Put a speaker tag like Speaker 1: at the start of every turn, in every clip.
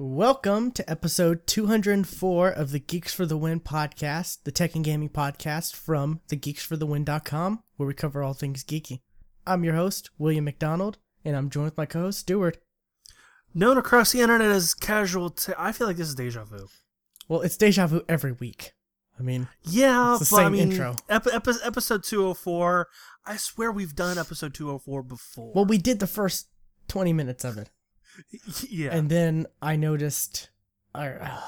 Speaker 1: Welcome to episode 204 of the Geeks for the Win podcast, the tech and gaming podcast from thegeeksforthewin.com, where we cover all things geeky. I'm your host, William McDonald, and I'm joined with my co host, Stuart.
Speaker 2: Known across the internet as casual. T- I feel like this is deja vu.
Speaker 1: Well, it's deja vu every week. I mean,
Speaker 2: Yeah,
Speaker 1: It's the
Speaker 2: but I
Speaker 1: same
Speaker 2: mean,
Speaker 1: intro.
Speaker 2: Epi- epi- episode 204. I swear we've done episode 204 before.
Speaker 1: well, we did the first 20 minutes of it,
Speaker 2: yeah.
Speaker 1: and then I noticed our uh,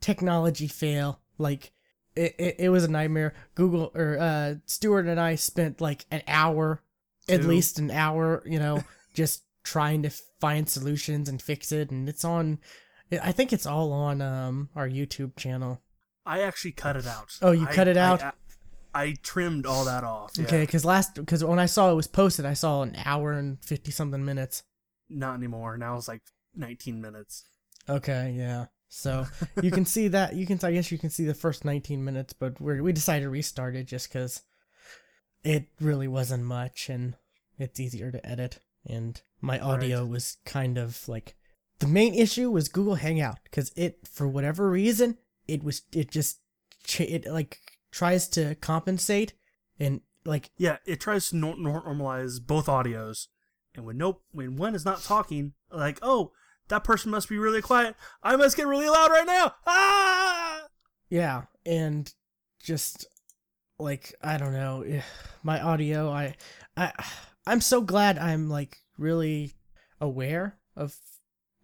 Speaker 1: technology fail. Like, it, it, it was a nightmare. Google or uh, Stuart and I spent like an hour, at least an hour, you know, just trying to find solutions and fix it. And it's on, I think it's all on um our YouTube channel.
Speaker 2: I actually cut it out.
Speaker 1: Oh, you
Speaker 2: I-
Speaker 1: cut it out?
Speaker 2: I, I trimmed all that off.
Speaker 1: Okay, because last because when I saw it was posted, I saw an hour and fifty something minutes.
Speaker 2: Not anymore. Now it's like 19 minutes.
Speaker 1: Okay, yeah. So you can see that you can I guess you can see the first 19 minutes, but we we decided to restart it just because it really wasn't much and it's easier to edit and my audio was kind of like the main issue was Google Hangout because it for whatever reason it was it just it like tries to compensate and like
Speaker 2: Yeah, it tries to normalize both audios. And when nope, when one is not talking, like, oh, that person must be really quiet. I must get really loud right now. Ah!
Speaker 1: Yeah, and just like I don't know, eh, my audio. I I I'm so glad I'm like really aware of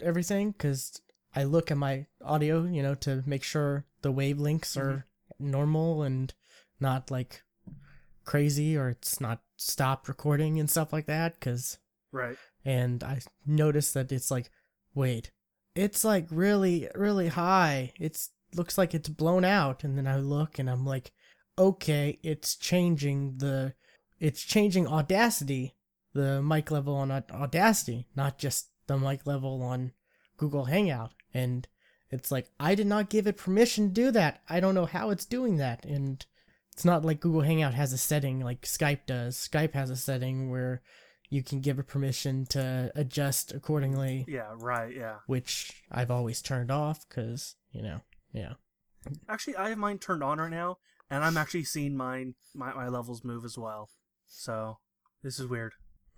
Speaker 1: everything because I look at my audio, you know, to make sure the wavelengths are normal and not like crazy or it's not stopped recording and stuff like that. Because
Speaker 2: Right.
Speaker 1: and I noticed that it's like, wait, it's like really, really high. It's looks like it's blown out, and then I look and I'm like, okay, it's changing the, it's changing Audacity, the mic level on Audacity, not just the mic level on Google Hangout, and it's like I did not give it permission to do that. I don't know how it's doing that, and it's not like Google Hangout has a setting like Skype does. Skype has a setting where you can give a permission to adjust accordingly,
Speaker 2: Yeah, right, yeah.
Speaker 1: which I've always turned off because, you know, yeah.
Speaker 2: Actually, I have mine turned on right now, and I'm actually seeing mine my, my levels move as well. So this is weird.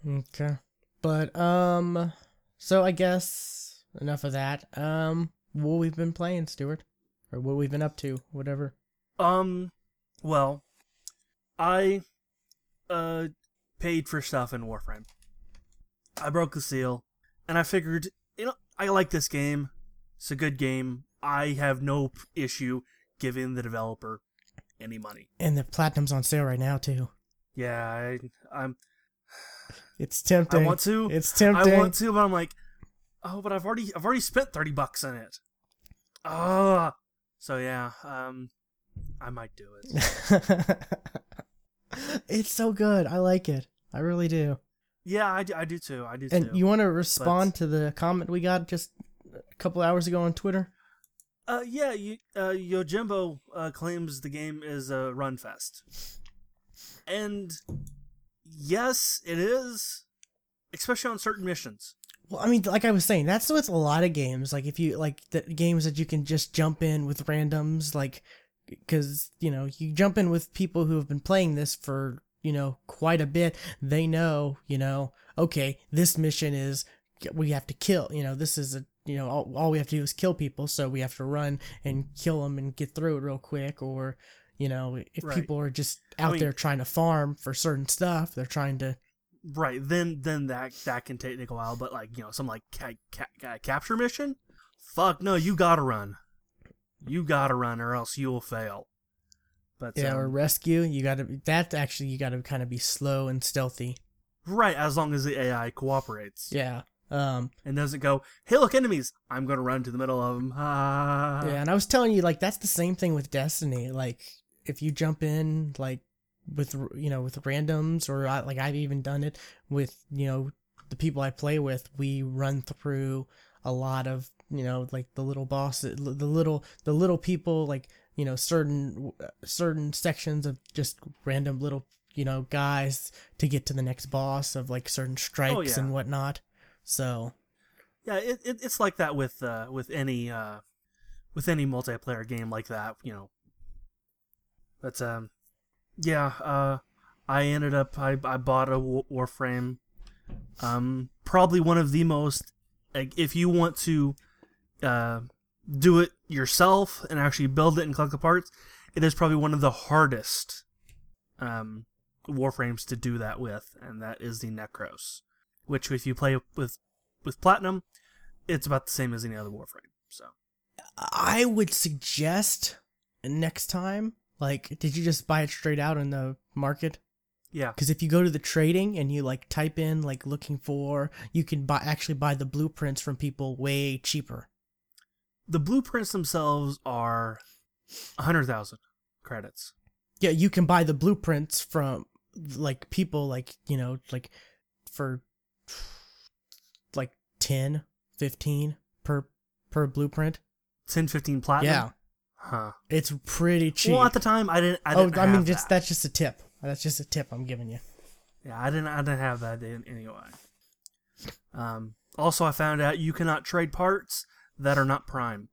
Speaker 1: Okay. But, um, so I guess enough of that. Um, what we've been playing, Stuart? Or what we've been up to, whatever.
Speaker 2: Um, well, I uh paid for stuff in Warframe. I broke the seal, and I figured, you know, I like this game. It's a good game. I have no issue giving the developer any money.
Speaker 1: And the Platinum's on sale right now, too.
Speaker 2: Yeah, I, I'm.
Speaker 1: It's tempting.
Speaker 2: I want to.
Speaker 1: It's tempting.
Speaker 2: I want to, but I'm like, oh, but I've already I've already spent thirty bucks on it. Ah, so yeah, um, I might do it.
Speaker 1: it's so good. I like it. I really do.
Speaker 2: yeah, I do, I do too. I do
Speaker 1: And
Speaker 2: too.
Speaker 1: And you want to respond to the comment we got just a couple hours ago on Twitter?
Speaker 2: uh, yeah, you, uh, Yojimbo uh, claims the game is a run fest, and yes, it is, especially on certain missions.
Speaker 1: Well, I mean, like I was saying, that's with a lot of games. Like if you like the games that you can just jump in with randoms, like because you know you jump in with people who have been playing this for you know quite a bit. They know, you know, okay, this mission is we have to kill. You know, this is a you know all, all we have to do is kill people, so we have to run and kill them and get through it real quick. Or you know, if
Speaker 2: Right.
Speaker 1: people are just out
Speaker 2: mean-
Speaker 1: there trying to farm for certain stuff, they're trying to
Speaker 2: Right, then then that that can take, a while, but like you know, some like ca- ca- capture mission, fuck no, you gotta run, you gotta run, or else you will fail. But
Speaker 1: Yeah,
Speaker 2: um,
Speaker 1: or rescue. You gotta that actually you gotta kind of be slow and stealthy.
Speaker 2: right, as long as the AI cooperates
Speaker 1: Yeah. Um.
Speaker 2: and doesn't go, hey, look, enemies, I'm gonna run to the middle of them. Ah.
Speaker 1: Yeah, and I was telling you like that's the same thing with Destiny. Like if you jump in like with you know with randoms or I, like I've even done it with you know the people I play with. We run through a lot of you know like the little bosses, the little the little people like you know certain certain sections of just random little you know guys to get to the next boss of like certain strikes
Speaker 2: yeah.
Speaker 1: and whatnot. So
Speaker 2: yeah, it, it it's like that with uh, with any uh, with any multiplayer game like that, you know. But um, yeah, uh, I ended up I I bought a Warframe. Um, probably one of the most like if you want to uh do it yourself and actually build it and collect the parts, it is probably one of the hardest um warframes to do that with, and that is the Nekros. Which if you play with with platinum, it's about the same as any other warframe. So
Speaker 1: I would suggest next time, like, did you just buy it straight out in the market?
Speaker 2: Yeah.
Speaker 1: Because if you go to the trading and you like type in like looking for, you can buy actually buy the blueprints from people way cheaper.
Speaker 2: The blueprints themselves are a hundred thousand credits.
Speaker 1: Yeah, you can buy the blueprints from like people like you know like for like 10 15 per per blueprint.
Speaker 2: 10 15 platinum?
Speaker 1: Yeah.
Speaker 2: Huh.
Speaker 1: It's pretty cheap.
Speaker 2: Well at the time i didn't i didn't
Speaker 1: oh i mean just
Speaker 2: that.
Speaker 1: that's just a tip. That's just a tip i'm giving you.
Speaker 2: Yeah i didn't i didn't have that in, anyway. Um also i found out you cannot trade parts that are not prime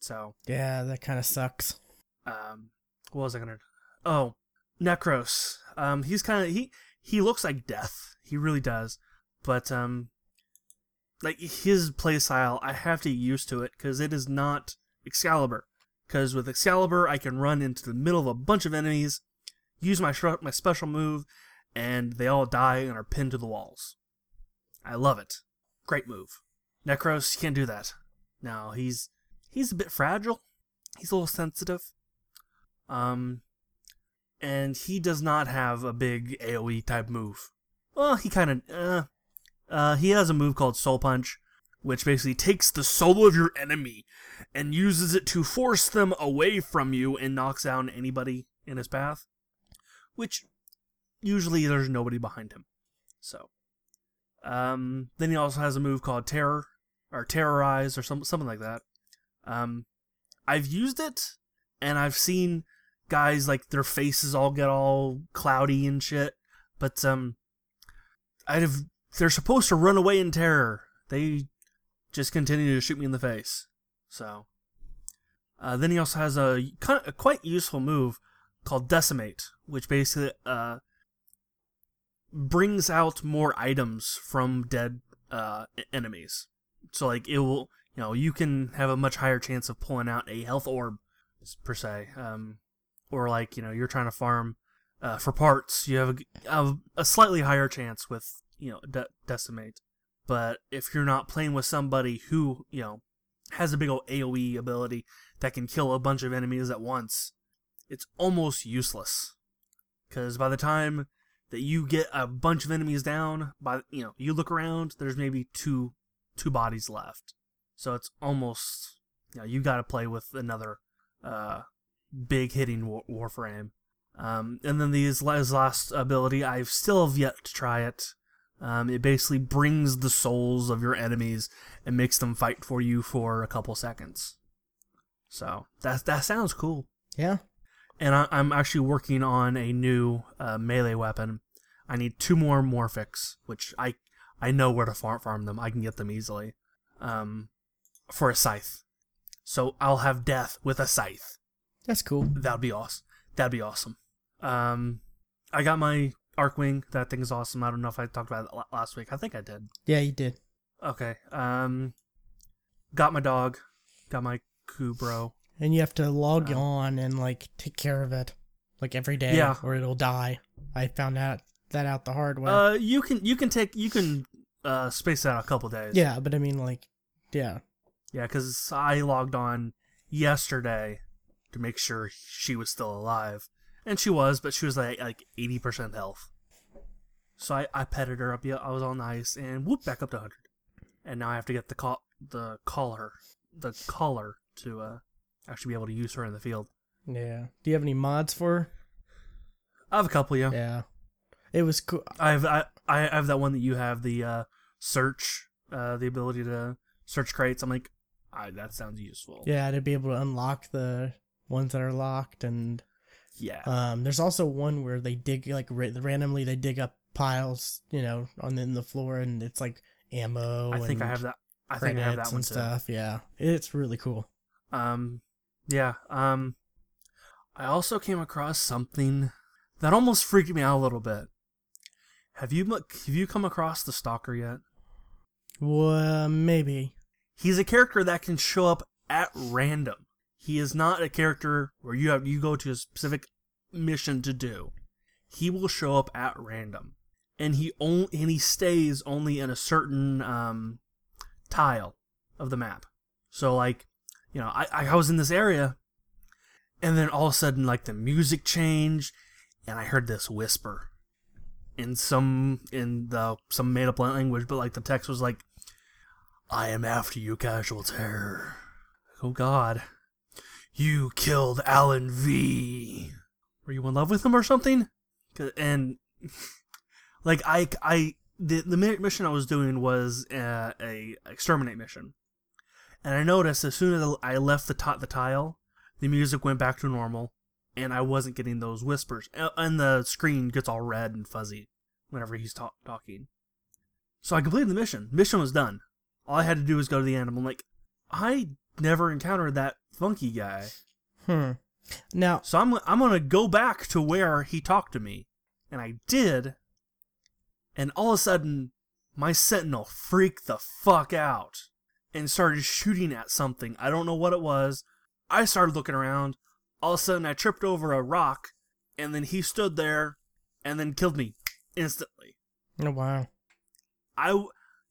Speaker 2: so
Speaker 1: yeah that kind of sucks
Speaker 2: um what was i gonna oh Nekros um he's kind of he he looks like death he really does but um like his playstyle, I have to get used to it because it is not Excalibur. Because with Excalibur, I can run into the middle of a bunch of enemies, use my my special move, and they all die and are pinned to the walls. I love it. Great move. Nekros can't do that. Now he's he's a bit fragile. He's a little sensitive. Um, and he does not have a big AOE type move. Well, he kind of uh, uh, he has a move called Soul Punch, which basically takes the soul of your enemy and uses it to force them away from you and knocks down anybody in his path. Which usually there's nobody behind him. So, um, then he also has a move called Terror or Terrorize or some, something like that. Um, I've used it and I've seen guys like their faces all get all cloudy and shit, but um, I'd have they're supposed to run away in terror. They just continue to shoot me in the face. So, uh, then he also has a, a quite useful move called Decimate, which basically uh, brings out more items from dead uh, enemies. So, like, it will, you know, you can have a much higher chance of pulling out a health orb, per se. Um, or, like, you know, you're trying to farm uh, for parts, you have a, a, slightly higher chance with you know de- decimate. But if you're not playing with somebody who you know has a big old AOE ability that can kill a bunch of enemies at once, it's almost useless. Because by the time that you get a bunch of enemies down, by you know you look around, there's maybe two two bodies left. So it's almost you know you got to play with another uh, big hitting war- warframe. Um, and then these his last ability, I've still have yet to try it. Um, it basically brings the souls of your enemies and makes them fight for you for a couple seconds. So that that sounds cool.
Speaker 1: Yeah.
Speaker 2: And I, am actually working on a new uh, melee weapon. I need two more Morphics, which I I know where to farm, farm them. I can get them easily. Um, for a scythe. So I'll have death with a scythe.
Speaker 1: That's cool.
Speaker 2: That'd be awesome. That'd be awesome. Um, I got my Archwing. That thing is awesome. I don't know if I talked about it last week. I think I did.
Speaker 1: Yeah, you did.
Speaker 2: Okay. Um, got my dog. Got my Kubrow.
Speaker 1: And you have to log
Speaker 2: Um,
Speaker 1: on and like take care of it, like every day,
Speaker 2: Yeah.
Speaker 1: or it'll die. I found out that out the hard way.
Speaker 2: Uh, you can you can take you can uh space out a couple days.
Speaker 1: yeah, but I mean, like, yeah,
Speaker 2: Yeah, because I logged on yesterday to make sure she was still alive, and she was, but she was like like eighty percent health. So I, I petted her up. Yeah, I was all nice, and whoop back up to hundred. And now I have to get the call the collar the collar to uh actually be able to use her in the field.
Speaker 1: yeah. Do you have any mods for? her?
Speaker 2: I have a couple, yeah.
Speaker 1: Yeah, it was cool.
Speaker 2: I have I I have that one that you have the uh search uh the ability to search crates. I'm like, I, that sounds useful.
Speaker 1: Yeah, to be able to unlock the ones that are locked, and
Speaker 2: Yeah.
Speaker 1: um, there's also one where they dig like ra- randomly they dig up piles, you know, on the, in the floor, and it's like ammo.
Speaker 2: I think I have that. I think I have that one too.
Speaker 1: stuff. Yeah, it's really cool.
Speaker 2: Um, yeah. Um, I also came across something that almost freaked me out a little bit. Have you have you come across the Stalker yet?
Speaker 1: Well, maybe.
Speaker 2: He's a character that can show up at random. He is not a character where you have you go to a specific mission to do. He will show up at random, and he only and he stays only in a certain um, tile of the map. So like, you know, I I was in this area, and then all of a sudden like the music changed, and I heard this whisper in some in the some made up language, but like the text was like, "I am after you, casual terror." Oh God, you killed Alan V. Were you in love with him or something? And like I I the the mission I was doing was uh, a exterminate mission, and I noticed as soon as I left the ti- the tile, the music went back to normal, and I wasn't getting those whispers, and the screen gets all red and fuzzy whenever he's ta- talking. So I completed the mission. Mission was done. All I had to do was go to the end. I'm like, I never encountered that funky guy.
Speaker 1: Hmm. Now,
Speaker 2: So I'm I'm gonna go back to where he talked to me, and I did. And all of a sudden, my sentinel freaked the fuck out and started shooting at something. I don't know what it was. I started looking around. All of a sudden, I tripped over a rock, and then he stood there, and then killed me instantly.
Speaker 1: oh wow.
Speaker 2: I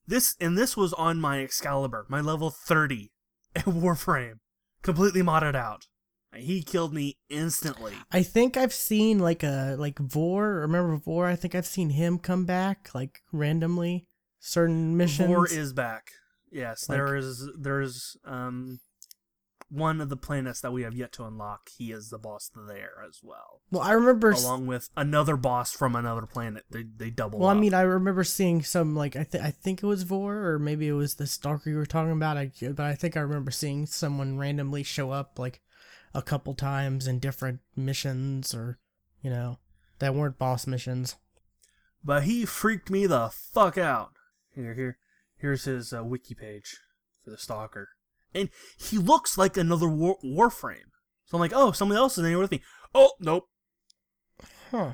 Speaker 2: this and this was on my Excalibur, my level 30 at Warframe, completely modded out. And he killed me instantly.
Speaker 1: I think I've seen like a like Vor. Remember Vor? I think I've seen him come back like randomly. Certain missions.
Speaker 2: Vor is back. Yes,
Speaker 1: Like-
Speaker 2: there is there's um one of the planets that we have yet to unlock. He is the boss there as well,
Speaker 1: well, I remember. s-
Speaker 2: along with another boss from another planet. They they double.
Speaker 1: Well, I mean, I remember seeing some like I think I think it was Vor or maybe it was the stalker you were talking about. I but I think I remember seeing someone randomly show up like a couple times in different missions or you know that weren't boss missions.
Speaker 2: but he freaked me the fuck out. Here, here, here's his uh, wiki page for the stalker, and he looks like another war- Warframe. So I'm like, oh, someone else is in here with me. Oh, nope.
Speaker 1: Huh.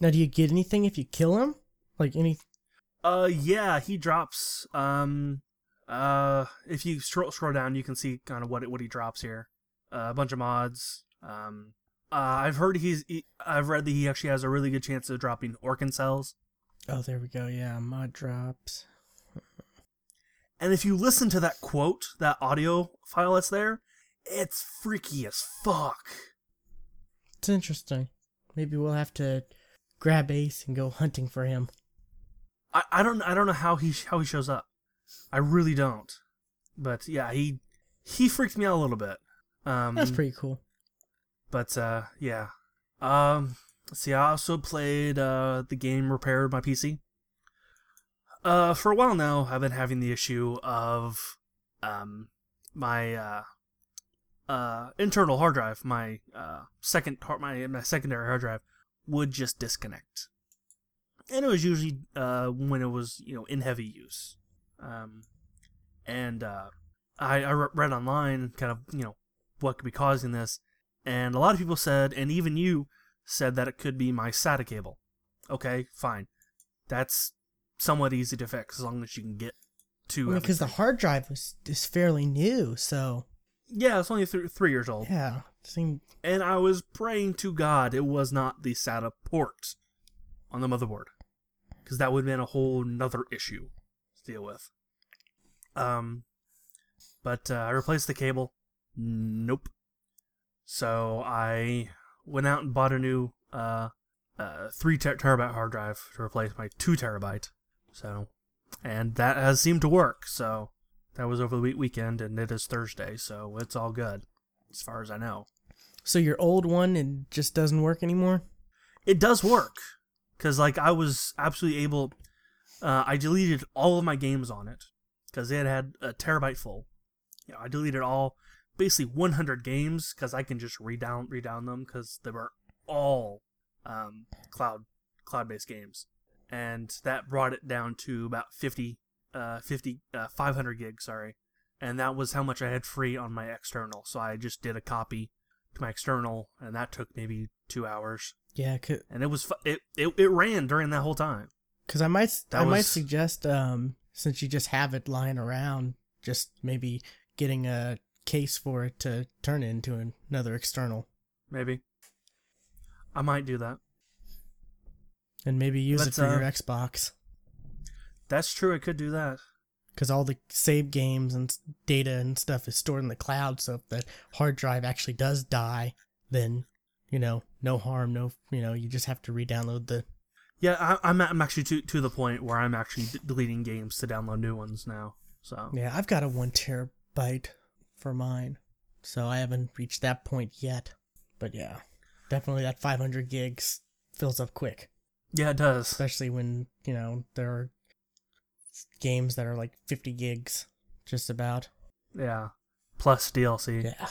Speaker 1: Now, do you get anything if you kill him? Like any?
Speaker 2: Uh, yeah, he drops. Um, uh, if you scroll scroll down, you can see kind of what it, what he drops here. Uh, a bunch of mods. Um, uh, I've heard he's. He, I've read that he actually has a really good chance of dropping Orokin cells.
Speaker 1: Oh, there we go. Yeah, mod drops.
Speaker 2: And if you listen to that quote, that audio file that's there, it's freaky as fuck.
Speaker 1: It's interesting. Maybe we'll have to grab Ace and go hunting for him.
Speaker 2: I, I don't I don't know how he how he shows up. I really don't. But yeah, he he freaked me out a little bit. Um,
Speaker 1: That's pretty cool.
Speaker 2: But uh, yeah. Um, see. I also played uh, the game repaired my PC. Uh, for a while now, I've been having the issue of um, my uh, uh, internal hard drive, my uh, second har- my my secondary hard drive, would just disconnect, and it was usually uh, when it was you know in heavy use. Um, and uh, I, I read online kind of you know what could be causing this, and a lot of people said, and even you said that it could be my SATA cable. Okay, fine, that's somewhat easy to fix as long as you can get to.
Speaker 1: Because the hard drive was is fairly new, so
Speaker 2: yeah, it's only th- three years old,
Speaker 1: yeah, seemed
Speaker 2: and I was praying to God it was not the SATA port on the motherboard, because that would have been a whole nother issue to deal with. Um, but uh, I replaced the cable. Nope. So I went out and bought a new uh, uh, three ter- terabyte hard drive to replace my two terabyte. So, and that has seemed to work. So that was over the week- weekend, and it is Thursday, so it's all good as far as I know.
Speaker 1: so your old one it just doesn't work anymore.
Speaker 2: It does work because like I was absolutely able. Uh, I deleted all of my games on it because it had a terabyte full. You know, I deleted all basically 100 games because I can just redown redown them because they were all um, cloud cloud based games, and that brought it down to about 50 uh, 50, uh, 500 gigs, sorry, and that was how much I had free on my external. So I just did a copy to my external, and that took maybe two hours,
Speaker 1: Yeah, could,
Speaker 2: and it was fu- it it, it ran during that whole time.
Speaker 1: Because I might
Speaker 2: That
Speaker 1: I might suggest um since you just have it lying around, just maybe getting a case for it to turn it into another external,
Speaker 2: Maybe I might do that.
Speaker 1: And maybe use it for your
Speaker 2: uh,
Speaker 1: Xbox.
Speaker 2: That's true. I could do that.
Speaker 1: because all the save games and data and stuff is stored in the cloud. So if the hard drive actually does die, then you know, no harm, no, you know, you just have to re-download the.
Speaker 2: Yeah, I, I'm I'm actually to to the point where I'm actually d- deleting games to download new ones now. So
Speaker 1: Yeah, I've got a one terabyte for mine, so I haven't reached that point yet. But yeah, definitely that 500 gigs fills up quick,
Speaker 2: yeah, it does.
Speaker 1: especially when you know there are games that are like 50 gigs, just about.
Speaker 2: Yeah, plus DLC.
Speaker 1: Yeah.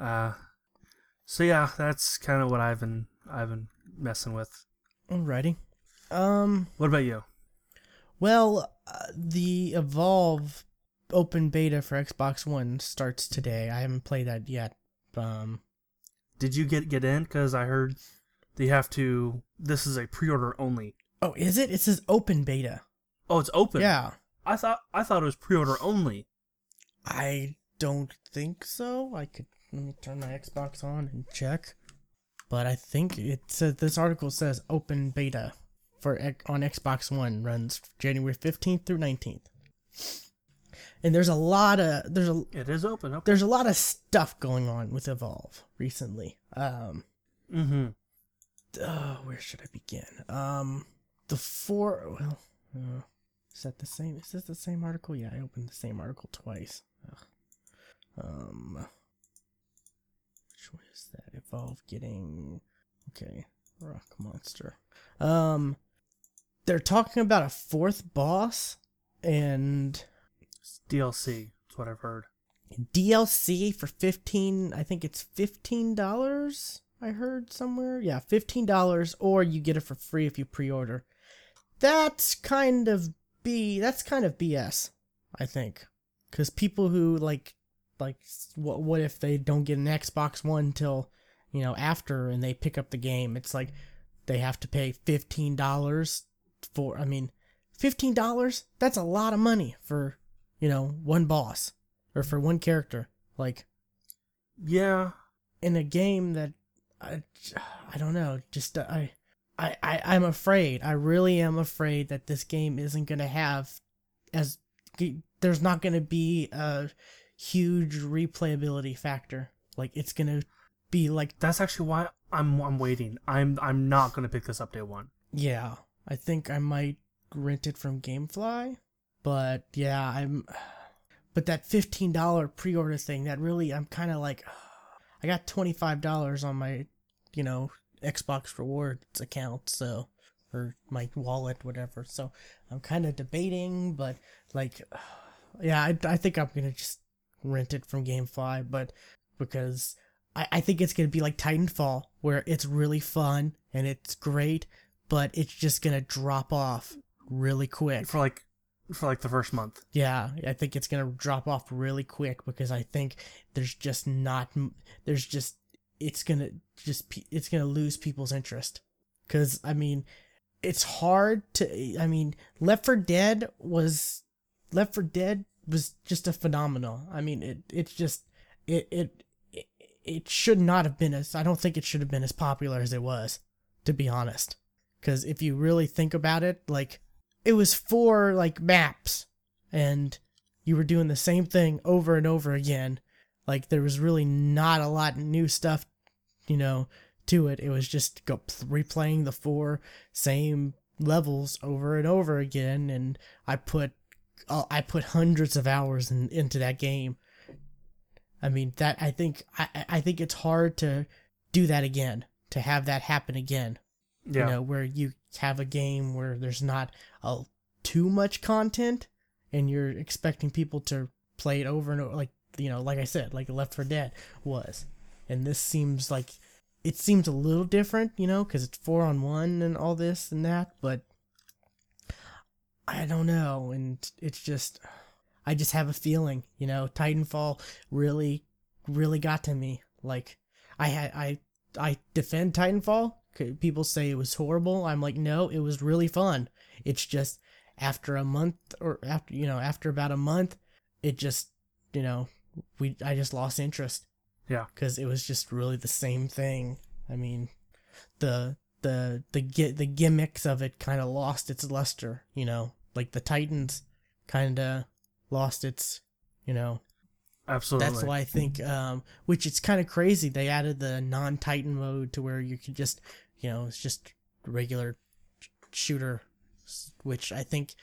Speaker 2: Uh, so yeah, that's kind of what I've been I've been messing with.
Speaker 1: Alrighty. Um.
Speaker 2: What about you?
Speaker 1: Well, uh, the Evolve open beta for Xbox One starts today. I haven't played that yet. Um,
Speaker 2: Did you get get in? Because I heard they have to. This is a pre-order only.
Speaker 1: oh, is it? It says open beta.
Speaker 2: Oh, it's open.
Speaker 1: Yeah,
Speaker 2: I thought I thought it was pre-order only.
Speaker 1: I don't think so. I could let me turn my Xbox on and check. But I think it says this article says open beta for on Xbox One runs January fifteenth through nineteenth. And there's a lot of there's a
Speaker 2: It is open. Okay.
Speaker 1: there's a lot of stuff going on with Evolve recently. Um,
Speaker 2: Mm-hmm.
Speaker 1: Uh, where should I begin? Um, the four. Well, uh, is that the same? Is this the same article? Yeah, I opened the same article twice. Ugh. Um, which one is that? Evolve getting okay. Rock monster. Um, they're talking about a fourth boss and
Speaker 2: DLC. That's what I've heard.
Speaker 1: DLC for 15 I think it's $15 I heard somewhere. Yeah, $15 or you get it for free if you pre-order. That's kind of B that's kind of BS, I think. Cuz people who like like what what if they don't get an Xbox One till, you know, after and they pick up the game. It's like they have to pay $15 for I mean, $15? That's a lot of money for, you know, one boss or for one character. Like
Speaker 2: Yeah.
Speaker 1: in a game that I, I don't know, just uh, I, I, I, I'm afraid. I really am afraid that this game isn't gonna have as there's not gonna be a huge replayability factor. Like it's gonna be like
Speaker 2: That's actually why I'm I'm waiting. I'm I'm not gonna pick this up day one.
Speaker 1: yeah. I think I might rent it from GameFly, but yeah, I'm. But that fifteen dollar pre order thing, that really, I'm kind of like, I got twenty five dollars on my, you know, Xbox Rewards account, so or my wallet, whatever. So I'm kind of debating, but like, yeah, I, I think I'm gonna just rent it from GameFly, but because I, I think it's gonna be like Titanfall, where it's really fun and it's great, but it's just gonna drop off really quick.
Speaker 2: For like for like the first month.
Speaker 1: Yeah, I think it's gonna drop off really quick because I think there's just not there's just it's gonna just it's gonna lose people's interest because I mean it's hard to I mean Left 4 Dead was Left 4 Dead was just a phenomenal. I mean it it's just it it it, it should not have been as I don't think it should have been as popular as it was to be honest because if you really think about it like it was four like maps and you were doing the same thing over and over again. Like there was really not a lot of new stuff you know to it. It was just go replaying the four same levels over and over again and i put uh, i put hundreds of hours in, into that game. I mean that i think I, I think it's hard to do that again to have that happen again
Speaker 2: Yeah.
Speaker 1: you know where you have a game where there's not a, too much content and you're expecting people to play it over and over like you know like i said like Left 4 Dead was and this seems like it seems a little different you know because it's four on one and all this and that but I don't know, and it's just I just have a feeling, you know, Titanfall really really got to me. Like I had I I defend Titanfall. People say it was horrible. I'm like, no, it was really fun. It's just after a month or after you know after about a month, it just you know we I just lost interest.
Speaker 2: Yeah,
Speaker 1: because it was just really the same thing. I mean, the the the get the gimmicks of it kind of lost its luster. You know, like the Titans kind of lost its you know
Speaker 2: Absolutely.
Speaker 1: That's why I think, um, which it's kind of crazy. They added the non-Titan mode to where you could just, you know, it's just regular shooter, which I think,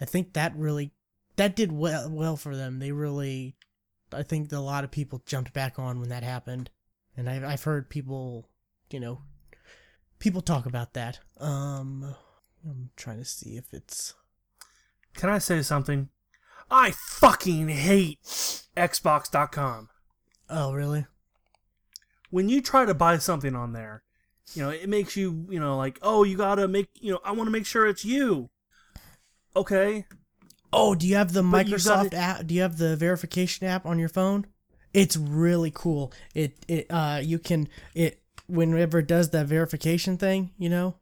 Speaker 1: I think that really, that did well well for them. They really, I think a lot of people jumped back on when that happened, and I've I've heard people, you know, people talk about that. Um, I'm trying to see if it's.
Speaker 2: Can I say something? I fucking hate Xbox.com.
Speaker 1: Oh, really?
Speaker 2: When you try to buy something on there, you know, it makes you, you know, like, oh, you gotta make, you know, I want to make sure it's you. Okay.
Speaker 1: Oh, do you have the but Microsoft gotta... app? Do you have the verification app on your phone? It's really cool. It it uh you can it whenever it does that verification thing, you know,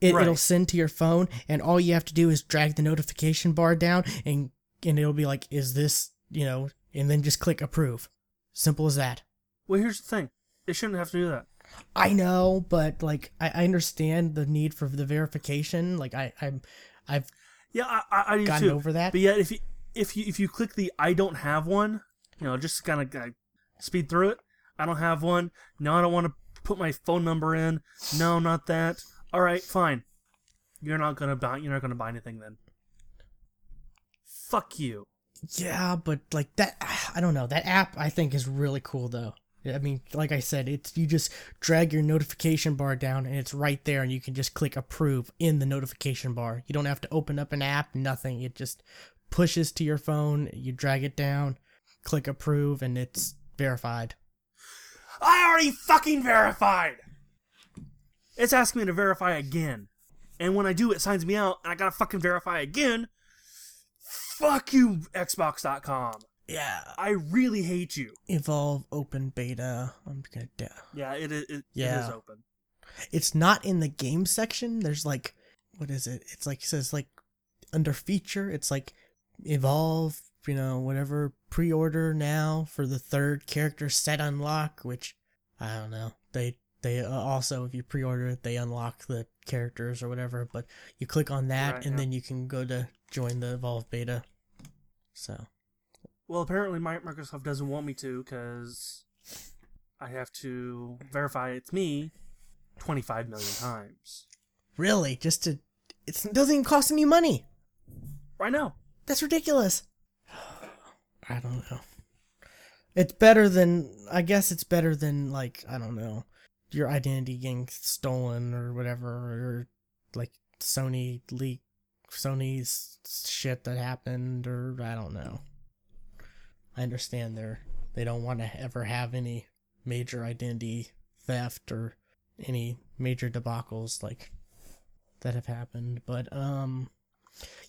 Speaker 1: it, right. it'll send to your phone, and all you have to do is drag the notification bar down, and and it'll be like, is this, you know, and then just click approve. Simple as that.
Speaker 2: Well, here's the thing. It shouldn't have to do that.
Speaker 1: I know, but like I, I understand the need for the verification. Like I, I'm, I've
Speaker 2: yeah, I, I, I
Speaker 1: gotten
Speaker 2: too.
Speaker 1: over that.
Speaker 2: But yet, if you if you if you click the I don't have one, you know, just kind of speed through it. I don't have one. No, I don't want to put my phone number in. No, not that. All right, fine. You're not gonna buy. You're not gonna buy anything then. Fuck you.
Speaker 1: Yeah, but like that, I don't know. That app I think is really cool though. I mean, like I said, it's you just drag your notification bar down and it's right there, and you can just click approve in the notification bar. You don't have to open up an app, nothing. It just pushes to your phone. You drag it down, click approve, and it's verified.
Speaker 2: I already fucking verified. It's asking me to verify again, and when I do, it signs me out, and I gotta fucking verify again fuck you, Xbox.com.
Speaker 1: Yeah.
Speaker 2: I really hate you.
Speaker 1: Evolve open beta. I'm gonna.
Speaker 2: Da- yeah, it, it, it, yeah. it is open.
Speaker 1: It's not in the game section. There's like, what is it? It's like, it says like, under feature, it's like, evolve, you know, whatever, pre order now for the third character set unlock, which, I don't know. They, they uh, also, if you pre order it, they unlock the characters or whatever, but you click on that right, and yeah. then you can go to join the Evolve beta. So.
Speaker 2: Well, apparently Microsoft doesn't want me to because I have to verify it's me 25 million times.
Speaker 1: Really? Just to. it doesn't even cost any money.
Speaker 2: Right now.
Speaker 1: That's ridiculous. I don't know. It's better than. I guess it's better than, like, I don't know, your identity getting stolen or whatever, or like Sony leak Sony's shit that happened, or I don't know. I understand they're they don't want to ever have any major identity theft or any major debacles like that have happened, but um,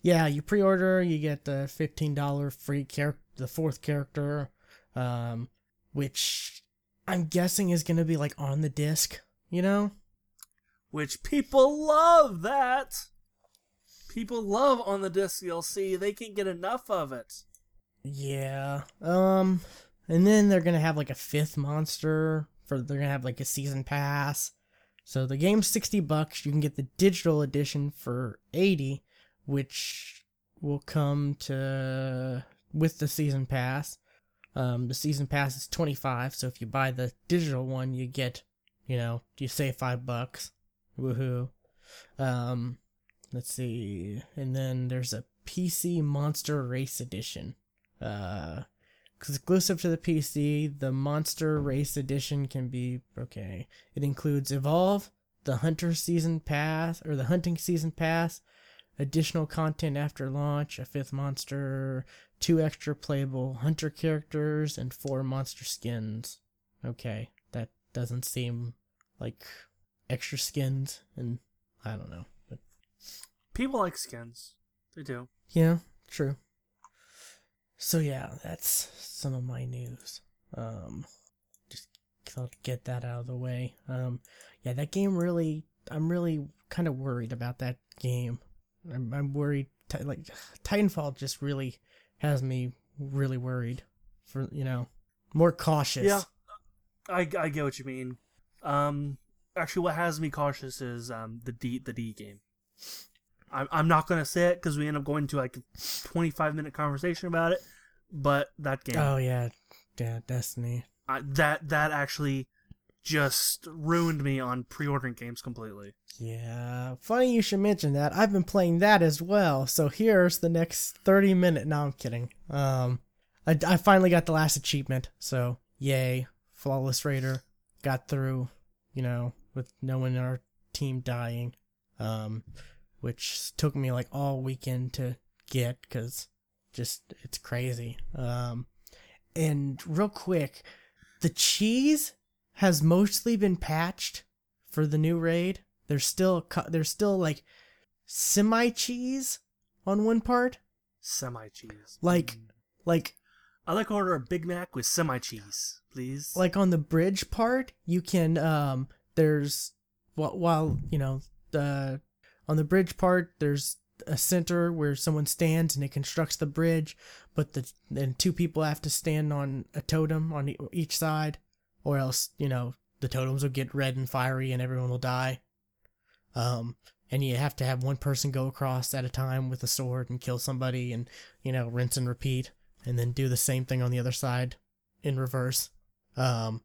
Speaker 1: yeah, you pre-order, you get the fifteen dollar free character, the fourth character, um, which I'm guessing is gonna be like on the disc, you know,
Speaker 2: which people love that people love on the disc DLC. They can't get enough of it.
Speaker 1: Yeah. Um and then they're going to have like a fifth monster for they're going to have like a season pass. So the game's 60 bucks. You can get the digital edition for 80, which will come to with the season pass. Um, the season pass is 25, so if you buy the digital one, you get, you know, you save 5 bucks. Woohoo. Um, Let's see. And then there's a PC Monster Race Edition. Uh, exclusive to the PC, the Monster Race Edition can be okay. It includes Evolve, the Hunter Season Pass, or the Hunting Season Pass, additional content after launch, a fifth monster, two extra playable hunter characters, and four monster skins. Okay, that doesn't seem like extra skins, and I don't know.
Speaker 2: People like skins. They do.
Speaker 1: Yeah, true. So yeah, that's some of my news. Um, just thought get that out of the way. Um, yeah, that game really, I'm really kind of worried about that game. I'm, I'm worried. Ti- like Titanfall just really has me really worried. For you know, more cautious.
Speaker 2: Yeah, I, I get what you mean. Um, actually, what has me cautious is um the D the D game. I'm I'm not gonna say it because we end up going to like a 25 minute conversation about it. But that game,
Speaker 1: Oh yeah, yeah, Destiny.
Speaker 2: I, that that actually just ruined me on pre-ordering games completely.
Speaker 1: Yeah, funny you should mention that. I've been playing that as well. So here's the next 30 minute. No, I'm kidding. Um, I, I finally got the last achievement. So yay, flawless raider, got through. You know, with no one in our team dying. Um, which took me like all weekend to get because just it's crazy. Um, and real quick, the cheese has mostly been patched for the new raid. There's still there's still like semi cheese on one part.
Speaker 2: Semi cheese.
Speaker 1: Like like
Speaker 2: I like order a Big Mac with semi cheese, please.
Speaker 1: like on the bridge part, you can um there's while, while you know the on the bridge part there's a center where someone stands and it constructs the bridge, but the then two people have to stand on a totem on each side, or else you know the totems will get red and fiery and everyone will die. Um, and you have to have one person go across at a time with a sword and kill somebody, and you know rinse and repeat, and then do the same thing on the other side in reverse. Um,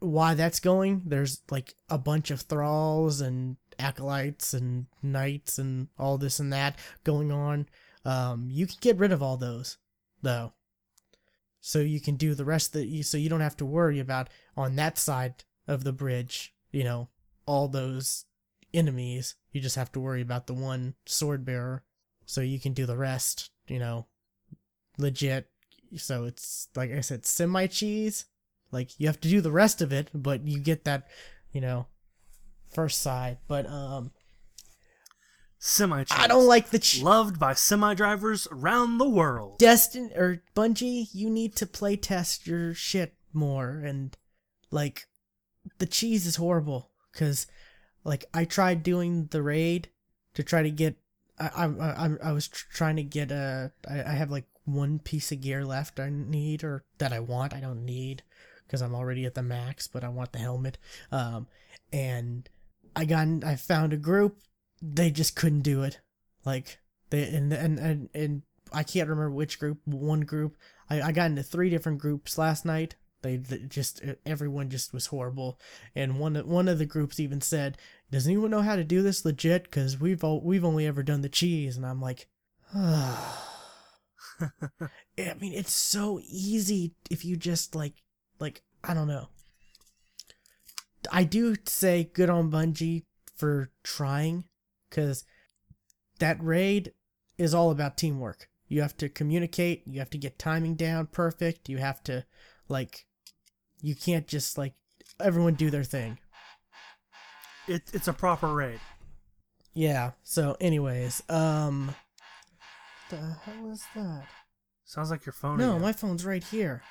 Speaker 1: why that's going, there's like a bunch of thralls and acolytes and knights and all this and that going on. Um, you can get rid of all those though. So you can do the rest that you so you don't have to worry about on that side of the bridge, you know, all those enemies. You just have to worry about the one sword bearer. So you can do the rest, you know, legit. So it's like I said, semi cheese. Like you have to do the rest of it, but you get that, you know, first side. But um
Speaker 2: semi.
Speaker 1: I don't like the cheese.
Speaker 2: Loved by semi drivers around the world.
Speaker 1: Destin or Bungie, you need to play test your shit more and like the cheese is horrible cuz like I tried doing the raid to try to get I I I, I was tr- trying to get a I, I have like one piece of gear left I need or that I want I don't need because I'm already at the max but I want the helmet um and I got I found a group. They just couldn't do it. Like they and and and, and I can't remember which group one group. I, I got into three different groups last night. They, they just everyone just was horrible. And one of- one of the groups even said does anyone know how to do this legit? Because we've all, we've only ever done the cheese. And I'm like I mean it's so easy if you just like like I don't know I do say good on Bungie for trying because that raid is all about teamwork. You have to communicate, you have to get timing down perfect, you have to like you can't just like everyone do their thing.
Speaker 2: It, it's a proper raid.
Speaker 1: Yeah. So anyways, um the hell is that?
Speaker 2: Sounds like your phone.
Speaker 1: No,
Speaker 2: again.
Speaker 1: my phone's right here.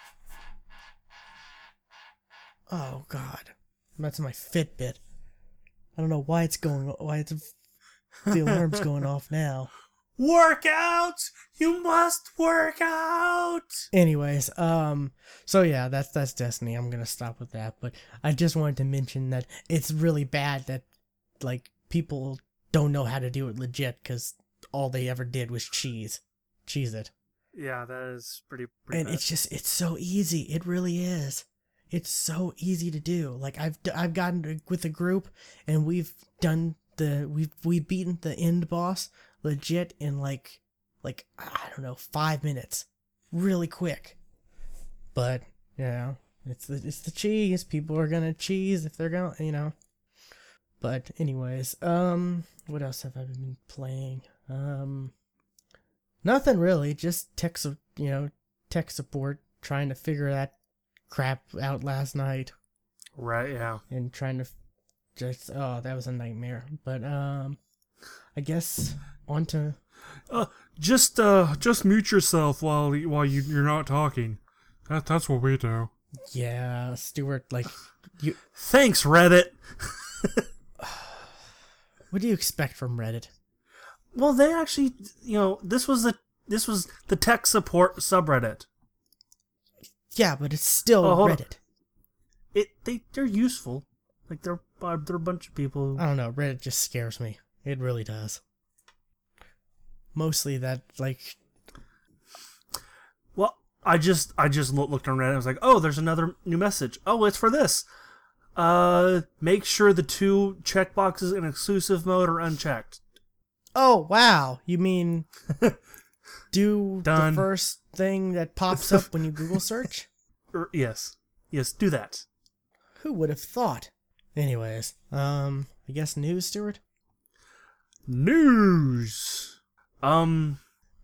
Speaker 1: Oh god. That's my Fitbit. I don't know why it's going why it's the alarm's going off now.
Speaker 2: Workout! You must work out!
Speaker 1: Anyways, um so yeah, that's that's Destiny. I'm to stop with that, but I just wanted to mention that it's really bad that like people don't know how to do it legit cuz all they ever did was cheese. Cheese it.
Speaker 2: Yeah, that is pretty. pretty
Speaker 1: and
Speaker 2: bad.
Speaker 1: it's just it's so easy it really is it's so easy to do. Like i've i've gotten with a group and we've done the we've we've beaten the end boss legit in like like i don't know five minutes. Really quick. But you know it's the it's the cheese. People are gonna cheese if they're gonna you know. But anyways um what else have i been playing? Um Nothing really, just tech, you know, tech support, trying to figure that crap out last night
Speaker 2: right. Yeah.
Speaker 1: and trying to just oh, that was a nightmare. But um I guess on to
Speaker 3: Uh, just uh, just mute yourself while while you, you're not talking. That that's what we do.
Speaker 1: Yeah, Stuart, like, you.
Speaker 2: Thanks, Reddit.
Speaker 1: What do you expect from Reddit?
Speaker 2: Well, they actually, you know, this was the this was the tech support subreddit.
Speaker 1: Yeah, but it's still
Speaker 2: Oh.
Speaker 1: Reddit.
Speaker 2: It they they're useful. Like they're uh, they're a bunch of people.
Speaker 1: I don't know. Reddit just scares me. It really does. Mostly that, like,
Speaker 2: Well, I just I just loo- looked on Reddit. I was like, oh, there's another new message. Oh, it's for this. Uh, make sure the two checkboxes in exclusive mode are unchecked.
Speaker 1: oh wow, you mean do
Speaker 2: Done.
Speaker 1: the first thing that pops up when you Google search?
Speaker 2: Er, yes, yes, do that.
Speaker 1: Who would have thought? Anyways, um, I guess news, Stuart.
Speaker 2: News. Um,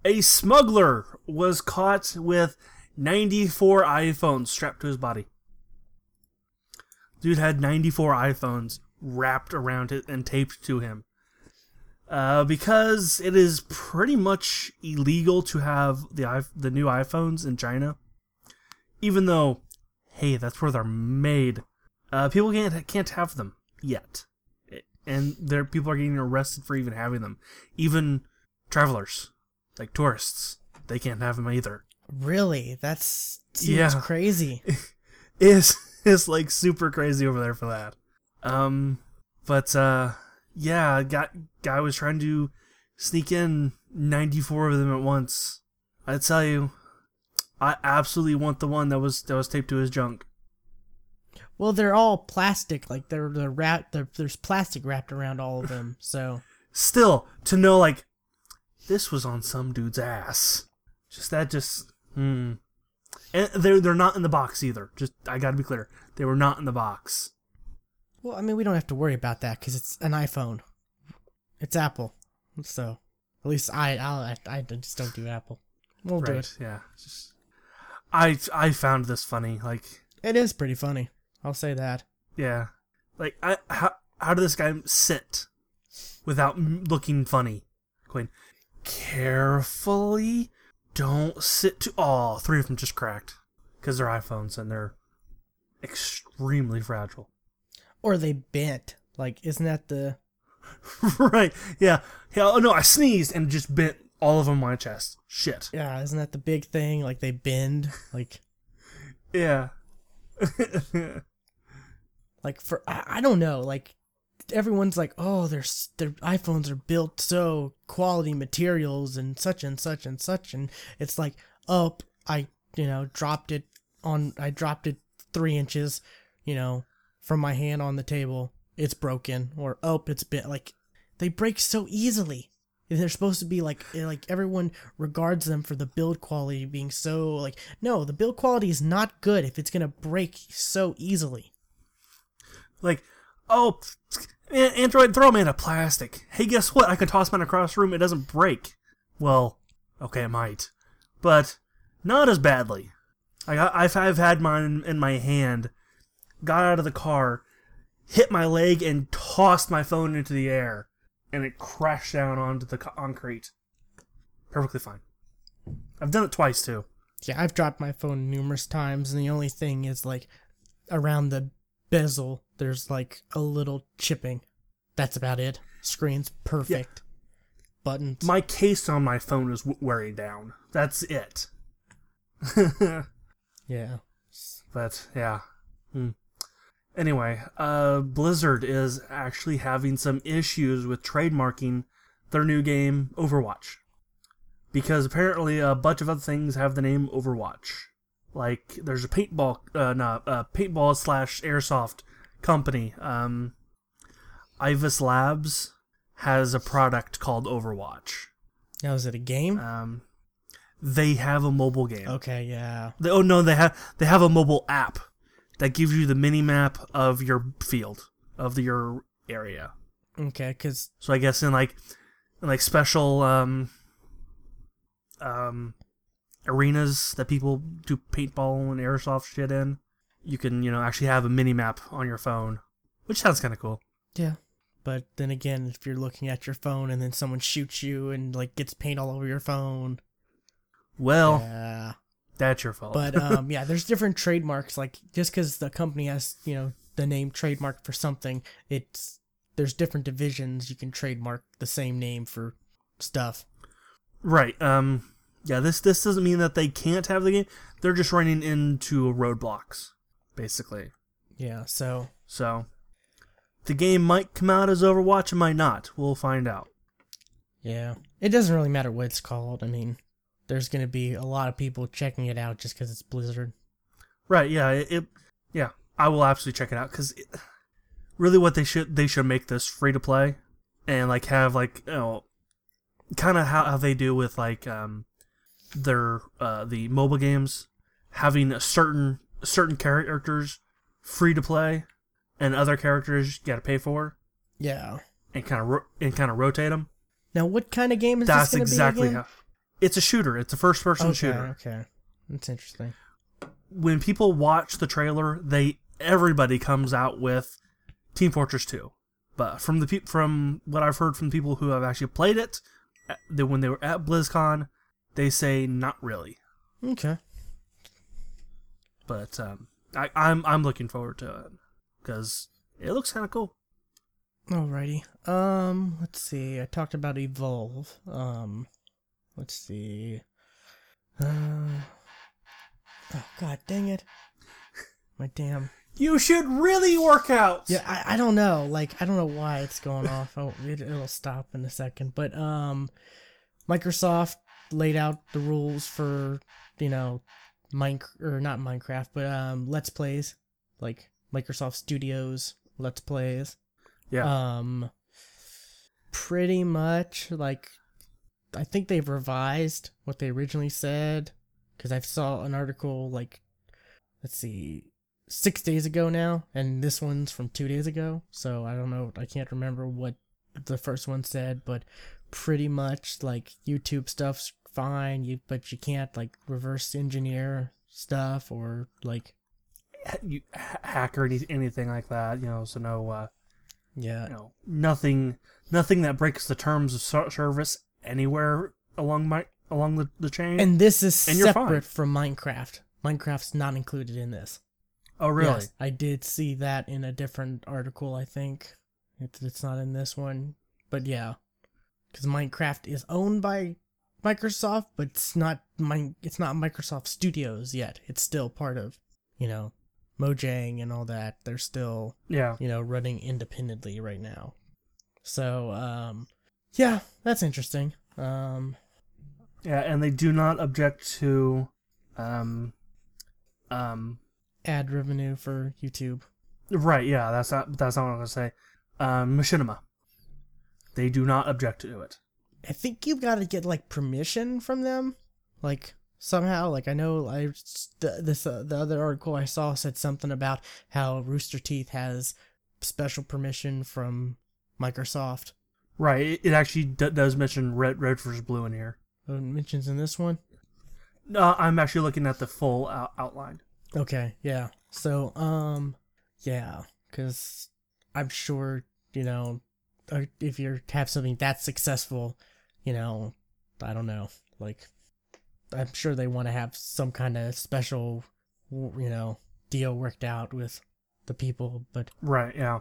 Speaker 2: a smuggler was caught with 94 iPhones strapped to his body. Dude had 94 iPhones wrapped around it and taped to him. Uh, because it is pretty much illegal to have the the new iPhones in China, even though, hey, that's where they're made. Uh, people can't can't have them yet and there people are getting arrested for even having them. Even travelers, like tourists, they can't have them either.
Speaker 1: Really? That's seems
Speaker 2: Yeah.
Speaker 1: crazy.
Speaker 2: Is is like super crazy over there for that. Um, but uh, yeah, got guy was trying to sneak in ninety four of them at once. I tell you, I absolutely want the one that was that was taped to his junk.
Speaker 1: Well, they're all plastic. Like they're they're wrapped. They're, there's plastic wrapped around all of them. So
Speaker 2: Still, to know like this was on some dude's ass. Just that, just hmm. And they're they're not in the box either. Just I gotta be clear, they were not in the box.
Speaker 1: Well, I mean, we don't have to worry about that because it's an iPhone. It's Apple, so at least I I'll, I I just don't do Apple. We'll do it.
Speaker 2: Yeah. Just I I found this funny. Like
Speaker 1: It is pretty funny. I'll say that.
Speaker 2: yeah, like I how how did this guy sit without m- looking funny? Going carefully. Don't sit too. Oh, three of them just cracked because they're iPhones and they're extremely fragile.
Speaker 1: Or they bent. Like, isn't that the?
Speaker 2: right. Yeah. Yeah. Oh no, I sneezed and just bent all of them on my chest. Shit.
Speaker 1: Yeah, isn't that the big thing? Like they bend. Like
Speaker 2: Yeah.
Speaker 1: like for I, I don't know. Like everyone's like, oh, their their iPhones are built so quality materials and such and such and such, and it's like, oh, I you know dropped it on I dropped it three inches, you know, from my hand on the table. It's broken, or oh, it's bit like they break so easily. They're supposed to be like eh, like everyone regards them for the build quality being so like no the build quality is not good if it's gonna break so easily
Speaker 2: like, oh, Android, throw in a plastic. Hey, guess what? I can toss mine across the room. It doesn't break. Well, okay, it might, but not as badly. I, I've I've had mine in, in my hand, got out of the car, hit my leg, and tossed my phone into the air, and it crashed down onto the concrete. Perfectly fine. I've done it twice too.
Speaker 1: Yeah, I've dropped my phone numerous times, and the only thing is like around the bezel, there's like a little chipping. That's about it. Screen's perfect. Yeah. Buttons.
Speaker 2: My case on my phone is wearing down. That's it.
Speaker 1: yeah.
Speaker 2: But yeah. Hmm. Anyway, uh, Blizzard is actually having some issues with trademarking their new game Overwatch because apparently a bunch of other things have the name Overwatch. Like there's a paintball, uh, no, uh, paintball slash airsoft company. Um, Ivis Labs has a product called Overwatch.
Speaker 1: Now is it a game?
Speaker 2: Um, they have a mobile game.
Speaker 1: okay, yeah.
Speaker 2: They, oh no, they have they have a mobile app that gives you the mini map of your field of the, your area.
Speaker 1: Okay, because
Speaker 2: So I guess in like in like special um um arenas that people do paintball and airsoft shit in, you can you know actually have a mini map on your phone, which sounds kind of cool.
Speaker 1: yeah, But then again, if you're looking at your phone and then someone shoots you and like gets paint all over your phone,
Speaker 2: Well,
Speaker 1: yeah.
Speaker 2: That's your fault.
Speaker 1: But um, yeah, there's different trademarks. Like just because the company has you know the name trademark for something, it's there's different divisions you can trademark the same name for stuff.
Speaker 2: right. Um. Yeah. This this doesn't mean that they can't have the game. They're just running into roadblocks, basically.
Speaker 1: Yeah. So
Speaker 2: So, the game might come out as Overwatch, it might not. We'll find out.
Speaker 1: yeah, it doesn't really matter what it's called. I mean, there's gonna be a lot of people checking it out just because it's Blizzard.
Speaker 2: Right? Yeah. It. it yeah. I will absolutely check it out because really, what they should they should make this free to play, and like have like you know, kind of how, how they do with like um their uh the mobile games, having a certain certain characters free to play, and other characters you got to pay for,
Speaker 1: Yeah.
Speaker 2: and kind of ro- and kind of rotate them.
Speaker 1: Now, what kind of game is
Speaker 2: That's
Speaker 1: this
Speaker 2: exactly
Speaker 1: be again?
Speaker 2: how. It's a shooter. It's a first person
Speaker 1: okay,
Speaker 2: shooter.
Speaker 1: okay, that's interesting.
Speaker 2: When people watch the trailer, they everybody comes out with Team Fortress 2. But from the pe- from what I've heard from people who have actually played it, uh, that when they were at BlizzCon, they say not really.
Speaker 1: Okay.
Speaker 2: But um, I, I'm I'm looking forward to it because it looks kind of cool.
Speaker 1: Alrighty. Um, let's see. I talked about Evolve. Um, let's see. Uh, oh god, dang it! My damn.
Speaker 2: You should really work out.
Speaker 1: Yeah, I, I don't know. Like, I don't know why it's going off. Oh, it, it'll stop in a second. But um, Microsoft laid out the rules for you know, mine or not Minecraft, but um, Let's Plays, like Microsoft Studios Let's Plays.
Speaker 2: Yeah.
Speaker 1: Um, pretty much like, I think they've revised what they originally said because I saw an article like, let's see, six days ago now, and this one's from two days ago. So I don't know. I can't remember what the first one said, but pretty much like YouTube stuff's fine. You but you can't like reverse engineer stuff or like
Speaker 2: you hack or anything like that. You know, so no. Uh,
Speaker 1: yeah
Speaker 2: you know nothing nothing that breaks the terms of service anywhere along my along the, the chain
Speaker 1: And this is
Speaker 2: And
Speaker 1: separate from Minecraft. Minecraft's not included in this.
Speaker 2: oh really
Speaker 1: Yes, I did see that in a different article, I think. It's, it's not in this one. But yeah. Because Minecraft is owned by Microsoft, but it's not my it's not Microsoft Studios yet. It's still part of, you know, Mojang and all that. They're still
Speaker 2: yeah
Speaker 1: you know, running independently right now. So, um, yeah, that's interesting. Um,
Speaker 2: yeah and they do not object to um um
Speaker 1: ad revenue for YouTube.
Speaker 2: right yeah that's not that's not what i'm gonna say um machinima they do not object to it
Speaker 1: I think you've got to get like permission from them, like somehow. Like I know I the, this uh, the other article I saw said something about how Rooster Teeth has special permission from Microsoft.
Speaker 2: Right it, it actually d- does mention red red versus blue in here
Speaker 1: Oh, it mentions in this one.
Speaker 2: No, i'm actually looking at the full out- outline
Speaker 1: Okay, yeah. So, um, yeah, because I'm sure you know uh, if you have something that successful, you know, I don't know, like I'm sure they want to have some kind of special, you know, deal worked out with the people, but
Speaker 2: right yeah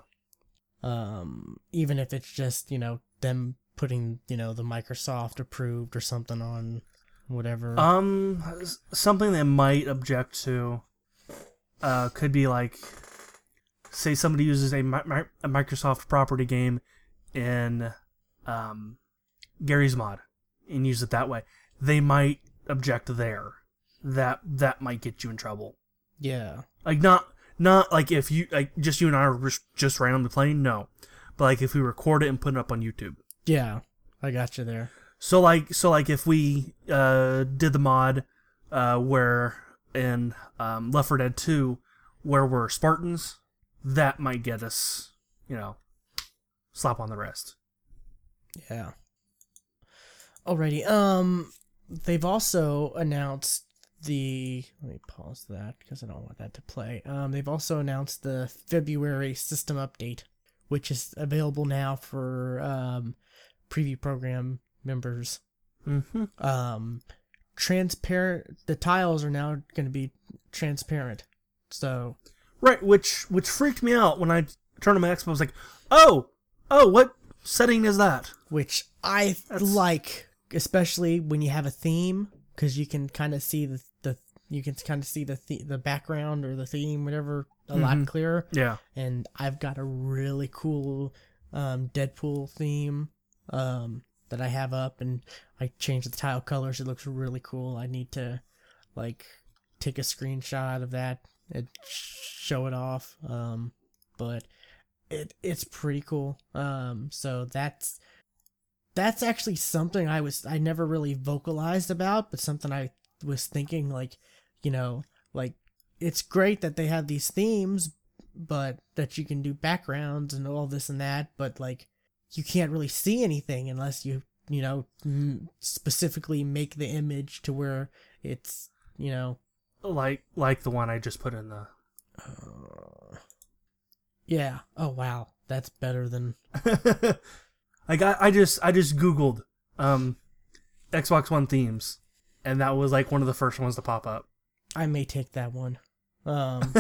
Speaker 1: um, even if it's just you know them putting you know the Microsoft approved or something on whatever.
Speaker 2: Um, something they might object to, uh, could be like, say somebody uses a, mi- a Microsoft property game in, um, Garry's mod and use it that way. They might object there. That that might get you in trouble.
Speaker 1: yeah.
Speaker 2: Like not not like if you like just you and I are just, just randomly playing. No, but like if we record it and put it up on YouTube.
Speaker 1: Yeah, I got you there.
Speaker 2: So like so like if we uh did the mod uh where in um Left 4 Dead 2 where we're Spartans, that might get us, you know, slap on the wrist.
Speaker 1: Yeah. Alrighty. Um, they've also announced the. Let me pause that because I don't want that to play. Um, they've also announced the February system update, which is available now for um, preview program members.
Speaker 2: Mm-hmm.
Speaker 1: Um, transparent. The tiles are now going to be transparent. So
Speaker 2: Right, which which freaked me out when I turned on my Xbox. I was like, oh, oh, what setting is that?
Speaker 1: which I like, especially when you have a theme, because you can kind of see the the you can kind of see the the, the background or the theme, whatever, a lot clearer.
Speaker 2: Yeah.
Speaker 1: And I've got a really cool um, Deadpool theme um, that I have up, and I changed the tile colors. It looks really cool. I need to like take a screenshot of that and show it off. Um, but it it's pretty cool. Um, so that's that's actually something I was I never really vocalized about, but something I was thinking like, you know, like it's great that they have these themes, but that you can do backgrounds and all this and that, but like you can't really see anything unless you you know specifically make the image to where it's you know
Speaker 2: Like like the one I just put in the.
Speaker 1: Uh, yeah oh wow that's better than
Speaker 2: I. I just I just googled um, Xbox One themes, and that was like one of the first ones to pop up.
Speaker 1: I may take that one. Um,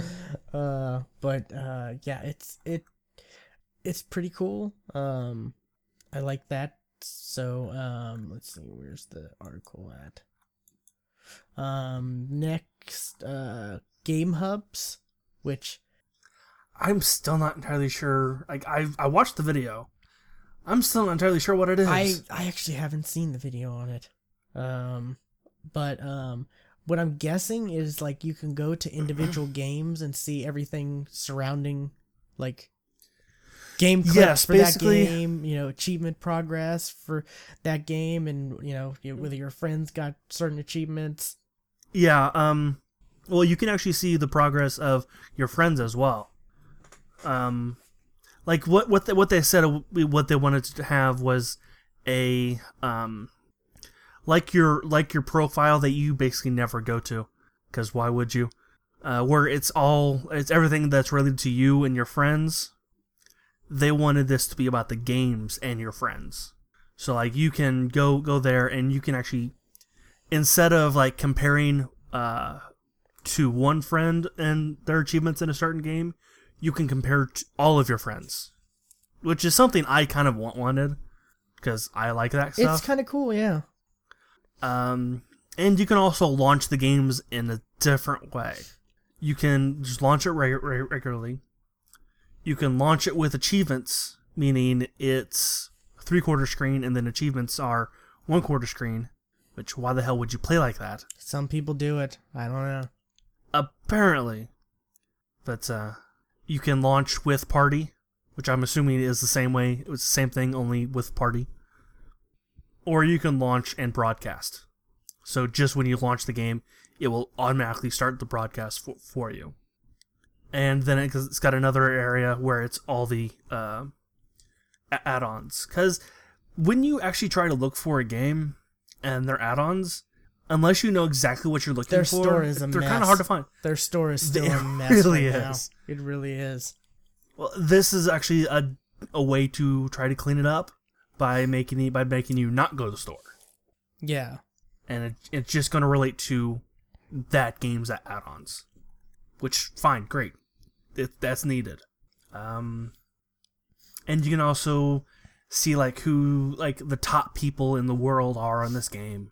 Speaker 1: uh, but uh, yeah, it's it it's pretty cool. Um, I like that. So um, let's see, where's the article at? Um, next, uh, Game Hubs, which
Speaker 2: I'm still not entirely sure. Like I I watched the video. I'm still not entirely sure what it is.
Speaker 1: I I actually haven't seen the video on it. Um, but um, what I'm guessing is like you can go to individual games and see everything surrounding like game clips
Speaker 2: Yes,
Speaker 1: for that game. You know, achievement progress for that game, and you know whether your friends got certain achievements.
Speaker 2: Yeah, um well you can actually see the progress of your friends as well. Um like what what they, what they said uh, what they wanted to have was a um like your like your profile that you basically never go to cuz why would you? Uh where it's all it's everything that's related to you and your friends. They wanted this to be about the games and your friends. So like you can go go there and you can actually instead of like comparing uh, to one friend and their achievements in a certain game, you can compare to all of your friends, which is something I kind of want wanted because I like that stuff.
Speaker 1: It's kind of cool, yeah.
Speaker 2: Um, and you can also launch the games in a different way. You can just launch it reg- reg- regularly. You can launch it with achievements, meaning it's three quarter screen and then achievements are one quarter screen. Which why the hell would you play like that?
Speaker 1: Some people do it. I don't know.
Speaker 2: apparently but uh you can launch with party which i'm assuming is the same way it was the same thing only with party. Or you can launch and broadcast. So just when you launch the game it will automatically start the broadcast for, for you. And then it- it's got another area where it's all the uh, add-ons. Because when you actually try to look for a game and their add-ons unless you know exactly what you're looking
Speaker 1: Their
Speaker 2: for
Speaker 1: store is a
Speaker 2: they're kind of hard to find
Speaker 1: Their store is still
Speaker 2: It
Speaker 1: a mess
Speaker 2: really
Speaker 1: right now.
Speaker 2: is.
Speaker 1: It really is.
Speaker 2: Well, this is actually a a way to try to clean it up by making it by making you not go to the store,
Speaker 1: Yeah.
Speaker 2: and it, it's just going to relate to that game's add-ons, which fine, great, it, that's needed. Um, and you can also see like who like the top people in the world are on this game.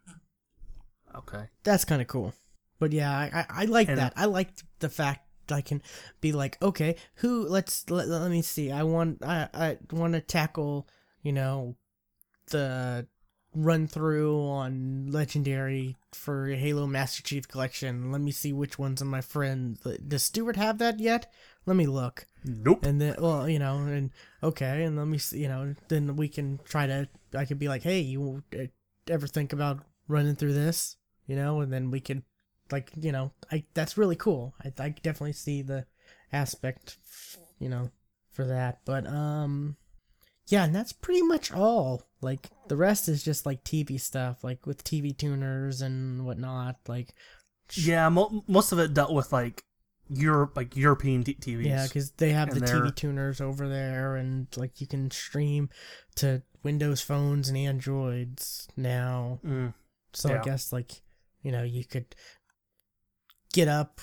Speaker 2: Okay.
Speaker 1: That's kind of cool. But yeah, I, I, I like
Speaker 2: And-
Speaker 1: that. I like the fact I can be like, okay, who? Let's let, let me see. I want I I want to tackle, you know, the run through on legendary for Halo Master Chief Collection. Let me see which ones of my friends. Does Stuart have that yet? Let me look.
Speaker 2: Nope.
Speaker 1: And then, well, you know, and okay, and let me see, you know, then we can try to, I could be like, hey, you uh, ever think about running through this, you know, and then we could, like, you know, I that's really cool. I I definitely see the aspect, you know, for that. But um, yeah, and that's pretty much all. Like the rest is just like TV stuff, like with TV tuners and whatnot. Like,
Speaker 2: Yeah, mo- most of it dealt with like Europe like European t- TVs.
Speaker 1: Yeah, because they have the
Speaker 2: they're-
Speaker 1: TV tuners over there, and like you can stream to Windows phones and Androids now.
Speaker 2: Mm.
Speaker 1: So I guess like you know you could get up,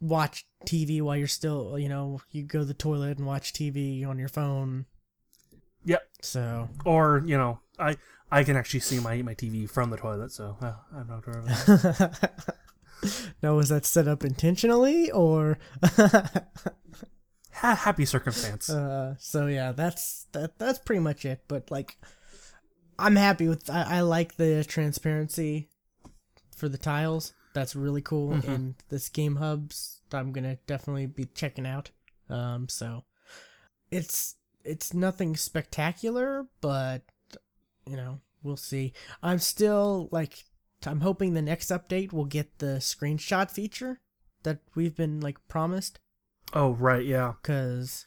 Speaker 1: watch TV while you're still you know you go to the toilet and watch TV on your phone.
Speaker 2: Yep.
Speaker 1: So
Speaker 2: Or you know, I I can actually see my my TV from the toilet, so uh, I'm not sure. of that.
Speaker 1: now was that set up intentionally or?
Speaker 2: ha- happy circumstance.
Speaker 1: Uh, so yeah, that's that. That's pretty much it. But like, I'm happy with. I, I like the transparency for the tiles. That's really cool.
Speaker 2: Mhm.
Speaker 1: And this game hubs, I'm gonna definitely be checking out. Um, so it's it's nothing spectacular, but you know we'll see. I'm still like I'm hoping the next update will get the screenshot feature that we've been like promised.
Speaker 2: oh right, yeah.
Speaker 1: Cause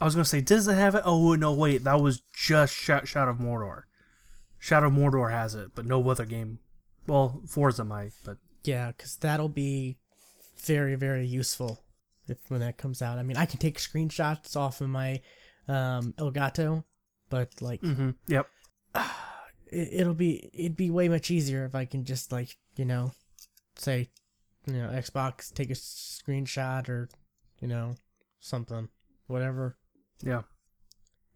Speaker 2: I was gonna say, does it have it? Oh no, wait, that was just shot Shadow of Mordor. Shadow Mordor has it, but no other game. Well, Forza might, but
Speaker 1: Yeah, because that'll be very, very useful if when that comes out. I mean, I can take screenshots off of my um, Elgato, but like
Speaker 2: mm-hmm. yep.
Speaker 1: it, it'll be it'd be way much easier if I can just like you know say you know Xbox take a screenshot or you know something whatever.
Speaker 2: Yeah.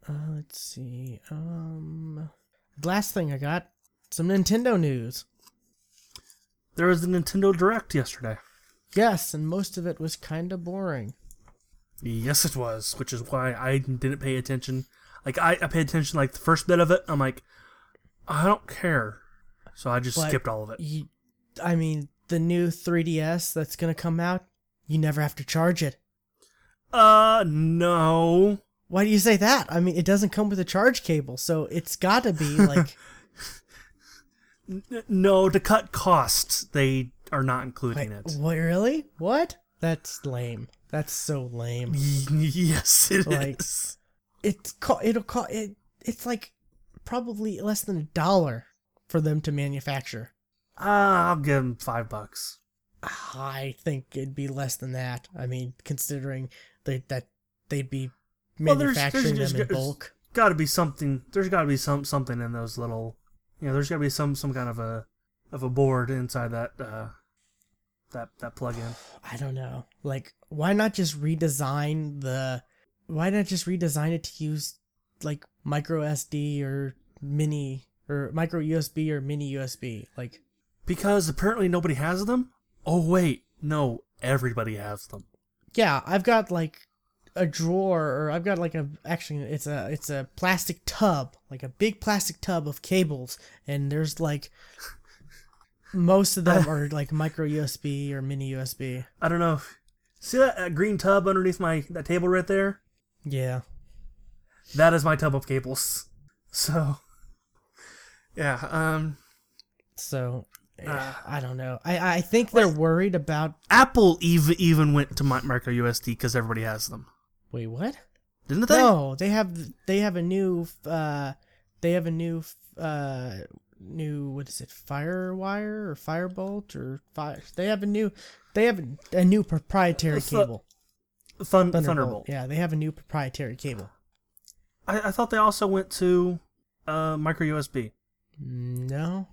Speaker 1: Uh, let's see. Um, last thing I got some Nintendo news.
Speaker 2: There was a Nintendo Direct yesterday.
Speaker 1: Yes, and most of it was kind of boring.
Speaker 2: Yes, it was, which is why I didn't pay attention. Like I, I paid attention like the first bit of it. I'm like, I don't care, so I just
Speaker 1: But-
Speaker 2: skipped all of it.
Speaker 1: you, I mean, the new 3DS that's gonna come out, you never have to charge it.
Speaker 2: Uh, no.
Speaker 1: Why do you say that? I mean, it doesn't come with a charge cable, so it's gotta be like.
Speaker 2: No, to cut costs, they are not
Speaker 1: wait,
Speaker 2: including it.
Speaker 1: what, really? What? That's lame. That's so lame.
Speaker 2: yes, it is.
Speaker 1: Like- It's co- it'll co- it. It's like probably less than a dollar for them to manufacture.
Speaker 2: Uh, I'll give them five bucks.
Speaker 1: I think it'd be less than that. I mean, considering they, that they'd be
Speaker 2: Well, there's- there's
Speaker 1: manufacturing them in bulk.
Speaker 2: Got to be something. There's got to be some something in those little. You know, there's got to be some some kind of a of a board inside that uh that that plug-in.
Speaker 1: I don't know. Like, why not just redesign the? Why not just redesign it to use like micro SD or mini or micro USB or mini USB? Like,
Speaker 2: Because apparently nobody has them. Oh wait, no, everybody has them.
Speaker 1: yeah, I've got like a drawer or I've got like a actually it's a it's a plastic tub, like a big plastic tub of cables, and there's like most of them are like micro USB or mini USB.
Speaker 2: I don't know. See that uh, green tub underneath my that table right there?
Speaker 1: Yeah.
Speaker 2: That is my tub of cables. So, yeah. Um,
Speaker 1: So eh,
Speaker 2: Uh.
Speaker 1: I don't know. I I think they're worried about.
Speaker 2: Apple even even went to mi- micro USB because everybody has them,
Speaker 1: Wait, what?
Speaker 2: didn't they?
Speaker 1: No, they have they have a new uh they have a new uh new what is it firewire or firebolt or fire they have a new they have a, a new proprietary
Speaker 2: Fu-
Speaker 1: cable
Speaker 2: Thun-
Speaker 1: Thunderbolt.
Speaker 2: Thunderbolt.
Speaker 1: yeah they have a new proprietary cable
Speaker 2: I, I thought they also went to uh, micro USB.
Speaker 1: no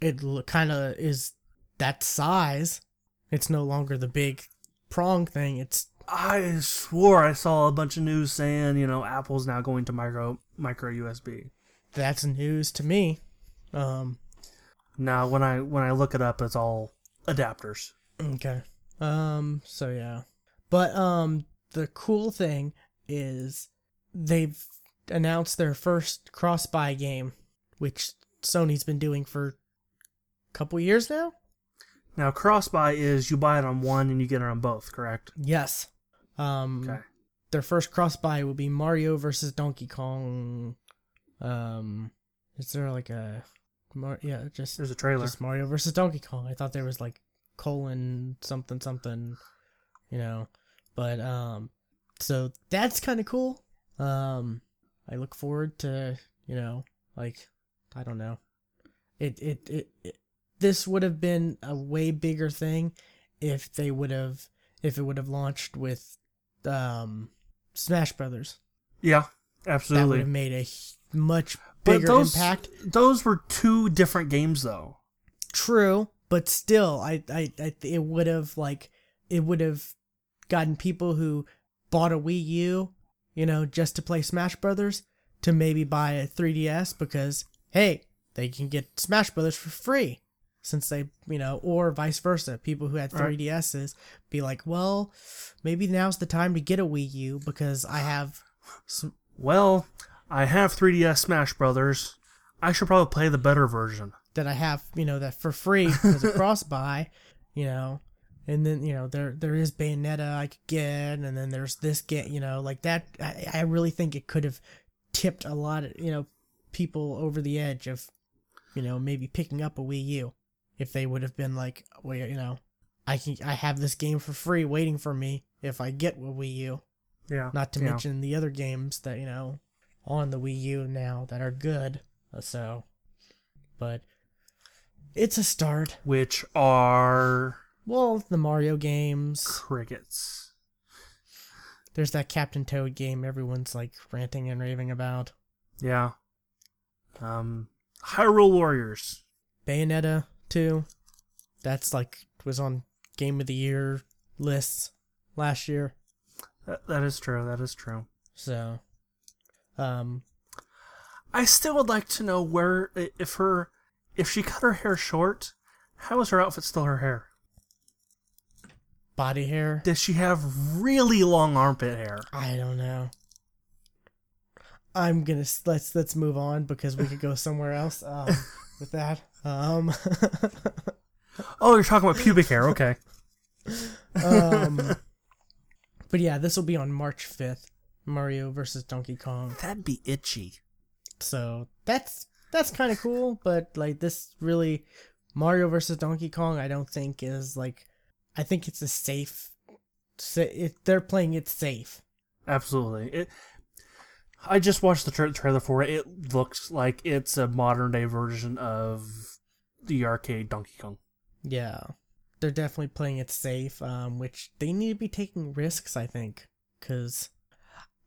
Speaker 1: it kind of is that size it's no longer the big prong thing it's
Speaker 2: I swore I saw a bunch of news saying you know Apple's now going to micro micro USB.
Speaker 1: that's news to me um
Speaker 2: Now when I when I look it up, it's all adapters.
Speaker 1: Okay. Um. So yeah, but um, the cool thing is they've announced their first cross-buy game, which Sony's been doing for a couple years now.
Speaker 2: Now cross buy is you buy it on one and you get it on both, correct?
Speaker 1: Yes. Um.
Speaker 2: Okay.
Speaker 1: Their first cross-buy will be Mario versus Donkey Kong. Um. Is there like a, Mar- yeah, just
Speaker 2: There's a trailer.
Speaker 1: just Mario versus Donkey Kong. I thought there was like colon something something, you know. But um so that's kind of cool. Um I look forward to, you know, like I don't know. It it it, it this would have been a way bigger thing if they would have if it would have launched with um Smash Brothers.
Speaker 2: Yeah, absolutely.
Speaker 1: That would have made a much bigger
Speaker 2: those,
Speaker 1: impact.
Speaker 2: Those were two different games, though.
Speaker 1: True, but still, I, I, I it would have like it would have gotten people who bought a Wii U, you know, just to play Smash Brothers, to maybe buy a 3DS because hey, they can get Smash Brothers for free since they, you know, or vice versa. People who had 3DSs be like, well, maybe now's the time to get a Wii U because I have. Some,
Speaker 2: Well, I have 3DS Smash Brothers. I should probably play the better version.
Speaker 1: that I have, you know, that for free because of cross buy, you know, and then you know there there is Bayonetta I could get, and then there's this get, you know, like that. I, I really think it could have tipped a lot of you know people over the edge of, you know, maybe picking up a Wii U if they would have been like, well, you know, I can I have this game for free waiting for me if I get a Wii U.
Speaker 2: Yeah.
Speaker 1: Not to
Speaker 2: yeah.
Speaker 1: mention the other games that you know on the Wii U now that are good. So, but it's a start.
Speaker 2: Which are
Speaker 1: Well, the Mario games.
Speaker 2: crickets.
Speaker 1: There's that Captain Toad game everyone's like ranting and raving about.
Speaker 2: Yeah. Um, Hyrule Warriors.
Speaker 1: Bayonetta 2. That's like was on Game of the Year lists last year.
Speaker 2: That, that is true. That is true.
Speaker 1: So, um,
Speaker 2: I still would like to know where if her if she cut her hair short, how is her outfit still her hair?
Speaker 1: body hair.
Speaker 2: Does she have really long armpit hair?
Speaker 1: I don't know. I'm gonna let's let's move on because we could go somewhere else um, with that. Um,
Speaker 2: Oh, you're talking about pubic hair. Okay.
Speaker 1: um, but yeah, this will be on March 5th. Mario versus Donkey Kong.
Speaker 2: That'd be itchy.
Speaker 1: So that's that's kind of cool, but like this really Mario versus Donkey Kong, I don't think is like I think it's a safe. sa- It, they're playing it safe.
Speaker 2: Absolutely. It. I just watched the tra- trailer for it. It looks like it's a modern day version of the arcade Donkey Kong.
Speaker 1: Yeah, they're definitely playing it safe, um, which they need to be taking risks, I think, because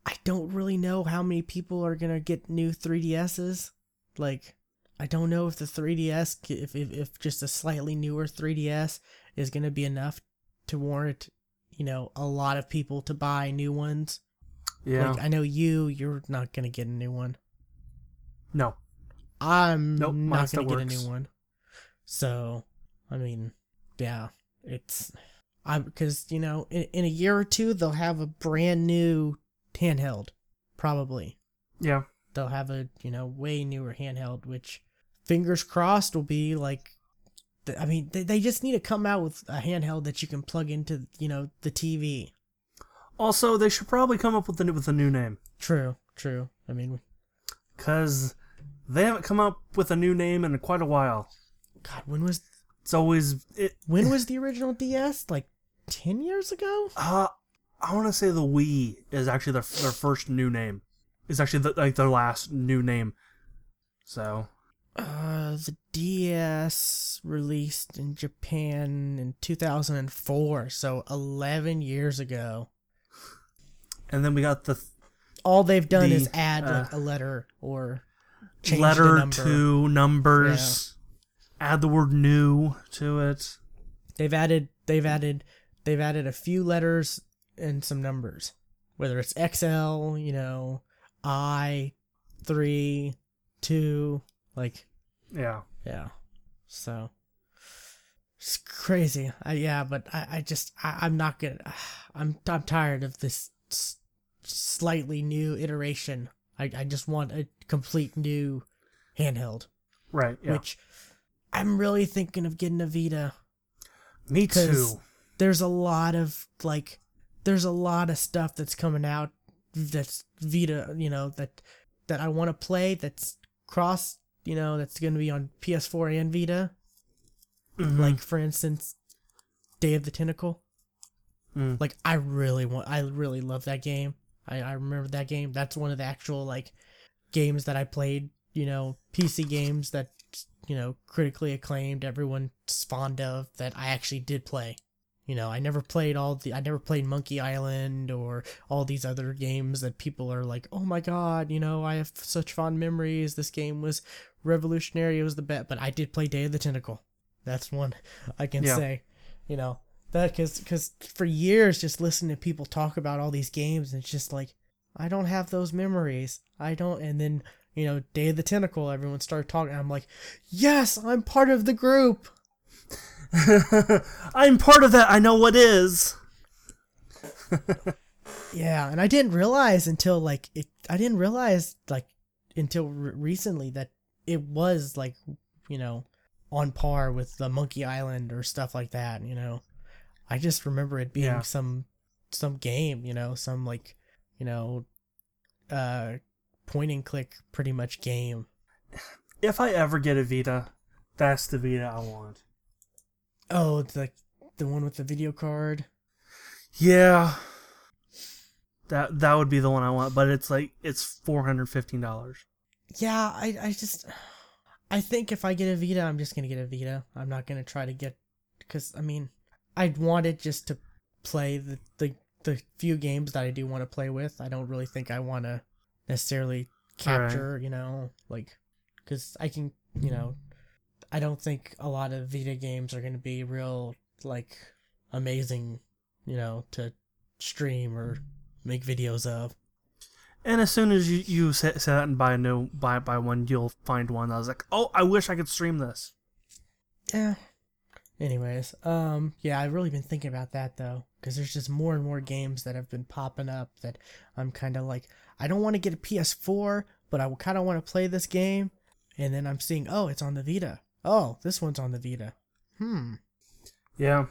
Speaker 1: I don't really know how many people are gonna get new 3DSs. Like, I don't know if the 3DS, if if, if just a slightly newer 3DS is gonna be enough to warrant, you know, a lot of people to buy new ones.
Speaker 2: Yeah.
Speaker 1: Like, I know you, you're not gonna get a new one.
Speaker 2: no.
Speaker 1: I'm
Speaker 2: Nope,
Speaker 1: not gonna get a new one. So, I mean, yeah, it's I because you know in, in a year or two they'll have a brand new handheld, probably
Speaker 2: Yeah.
Speaker 1: they'll have a you know way newer handheld, which fingers crossed will be like. I mean, they, they just need to come out with a handheld that you can plug into, you know, the TV.
Speaker 2: Also, they should probably come up with a new, with a new name
Speaker 1: True, true. I mean,
Speaker 2: because they haven't come up with a new name in quite a while.
Speaker 1: God, when was
Speaker 2: It's always it.
Speaker 1: when was the original DS? Like ten years ago?
Speaker 2: Uh, I want to say the Wii is actually their their first new name. Is actually the, like their last new name. So
Speaker 1: Uh, the DS released in Japan in 2004, so 11 years ago.
Speaker 2: And then we got the
Speaker 1: All they've done
Speaker 2: The,
Speaker 1: is add
Speaker 2: uh,
Speaker 1: like a letter or
Speaker 2: letter
Speaker 1: number.
Speaker 2: to numbers. Add the word new to it.
Speaker 1: They've added they've added they've added a few letters and some numbers. Whether it's XL, you know, I, three, two, like
Speaker 2: Yeah.
Speaker 1: Yeah. So it's crazy. I, yeah, but I, I just I, I'm not gonna. I'm I'm tired of this slightly new iteration. I, I just want a complete new handheld,
Speaker 2: Right. Yeah.
Speaker 1: which I'm really thinking of getting a Vita.
Speaker 2: Me too.
Speaker 1: There's a lot of like, there's a lot of stuff that's coming out that's Vita. You know that that I want to play. That's cross. You know that's going to be on PS4 and Vita.
Speaker 2: Mhm.
Speaker 1: Like for instance, Day of the Tentacle.
Speaker 2: Mm.
Speaker 1: Like I really want. I really love that game. I I remember that game. That's one of the actual like games that I played. You know, PC games that you know critically acclaimed. Everyone's fond of that. I actually did play. You know, I never played all the I never played Monkey Island or all these other games that people are like, "Oh my god, you know, I have such fond memories. This game was revolutionary. It was the best." But I did play Day of the Tentacle. That's one I can
Speaker 2: Yeah.
Speaker 1: say. You know, that cuz cuz for years just listening to people talk about all these games and it's just like I don't have those memories. I don't and then, you know, Day of the Tentacle, everyone started talking. I'm like, "Yes, I'm part of the group."
Speaker 2: I'm part of that. I know what is.
Speaker 1: Yeah, and I didn't realize until like it. I didn't realize like until re- recently that it was like you know on par with the Monkey Island or stuff like that. You know, I just remember it being
Speaker 2: Yeah.
Speaker 1: some some game. You know, some like you know, uh, point and click pretty much game.
Speaker 2: If I ever get a Vita, that's the Vita I want.
Speaker 1: Oh, like the one with the video card.
Speaker 2: Yeah. That that would be the one I want, but it's like it's four hundred fifteen dollars.
Speaker 1: Yeah, I, I just, I think if I get a Vita, I'm just gonna get a Vita. I'm not gonna try to get, because I mean, I'd want it just to play the the the few games that I do want to play with. I don't really think I want to necessarily capture, you know, like, because I can, you know, I don't think a lot of Vita games are gonna be real like amazing, you know, to stream or make videos of.
Speaker 2: And as soon as you you set, set out and buy a new buy buy one, you'll find one. I was like, oh, I wish I could stream this.
Speaker 1: Yeah. Anyways, um, yeah, I've really been thinking about that though, because there's just more and more games that have been popping up that I'm kind of like, I don't want to get a PS4, but I kind of want to play this game, and then I'm seeing, oh, it's on the Vita. Oh, this one's on the Vita. Hmm.
Speaker 2: Yeah.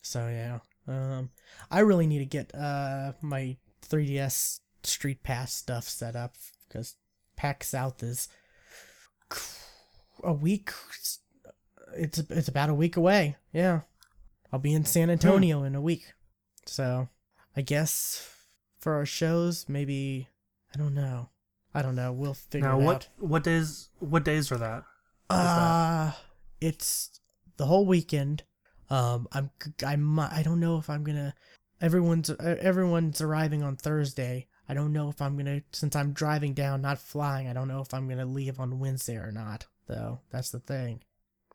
Speaker 1: So yeah, um, I really need to get uh my 3DS Street Pass stuff set up because PAX South is a week. It's it's about a week away. Yeah, I'll be in San Antonio in a week. So I guess for our shows, maybe I don't know. I don't know. We'll figure
Speaker 2: Now
Speaker 1: it
Speaker 2: what
Speaker 1: out.
Speaker 2: what days what days are that?
Speaker 1: Uh, it's the whole weekend. Um, I'm I'm I don't know if I'm gonna. Everyone's everyone's arriving on Thursday. I don't know if I'm gonna since I'm driving down, not flying. I don't know if I'm gonna leave on Wednesday or not. Though that's the thing,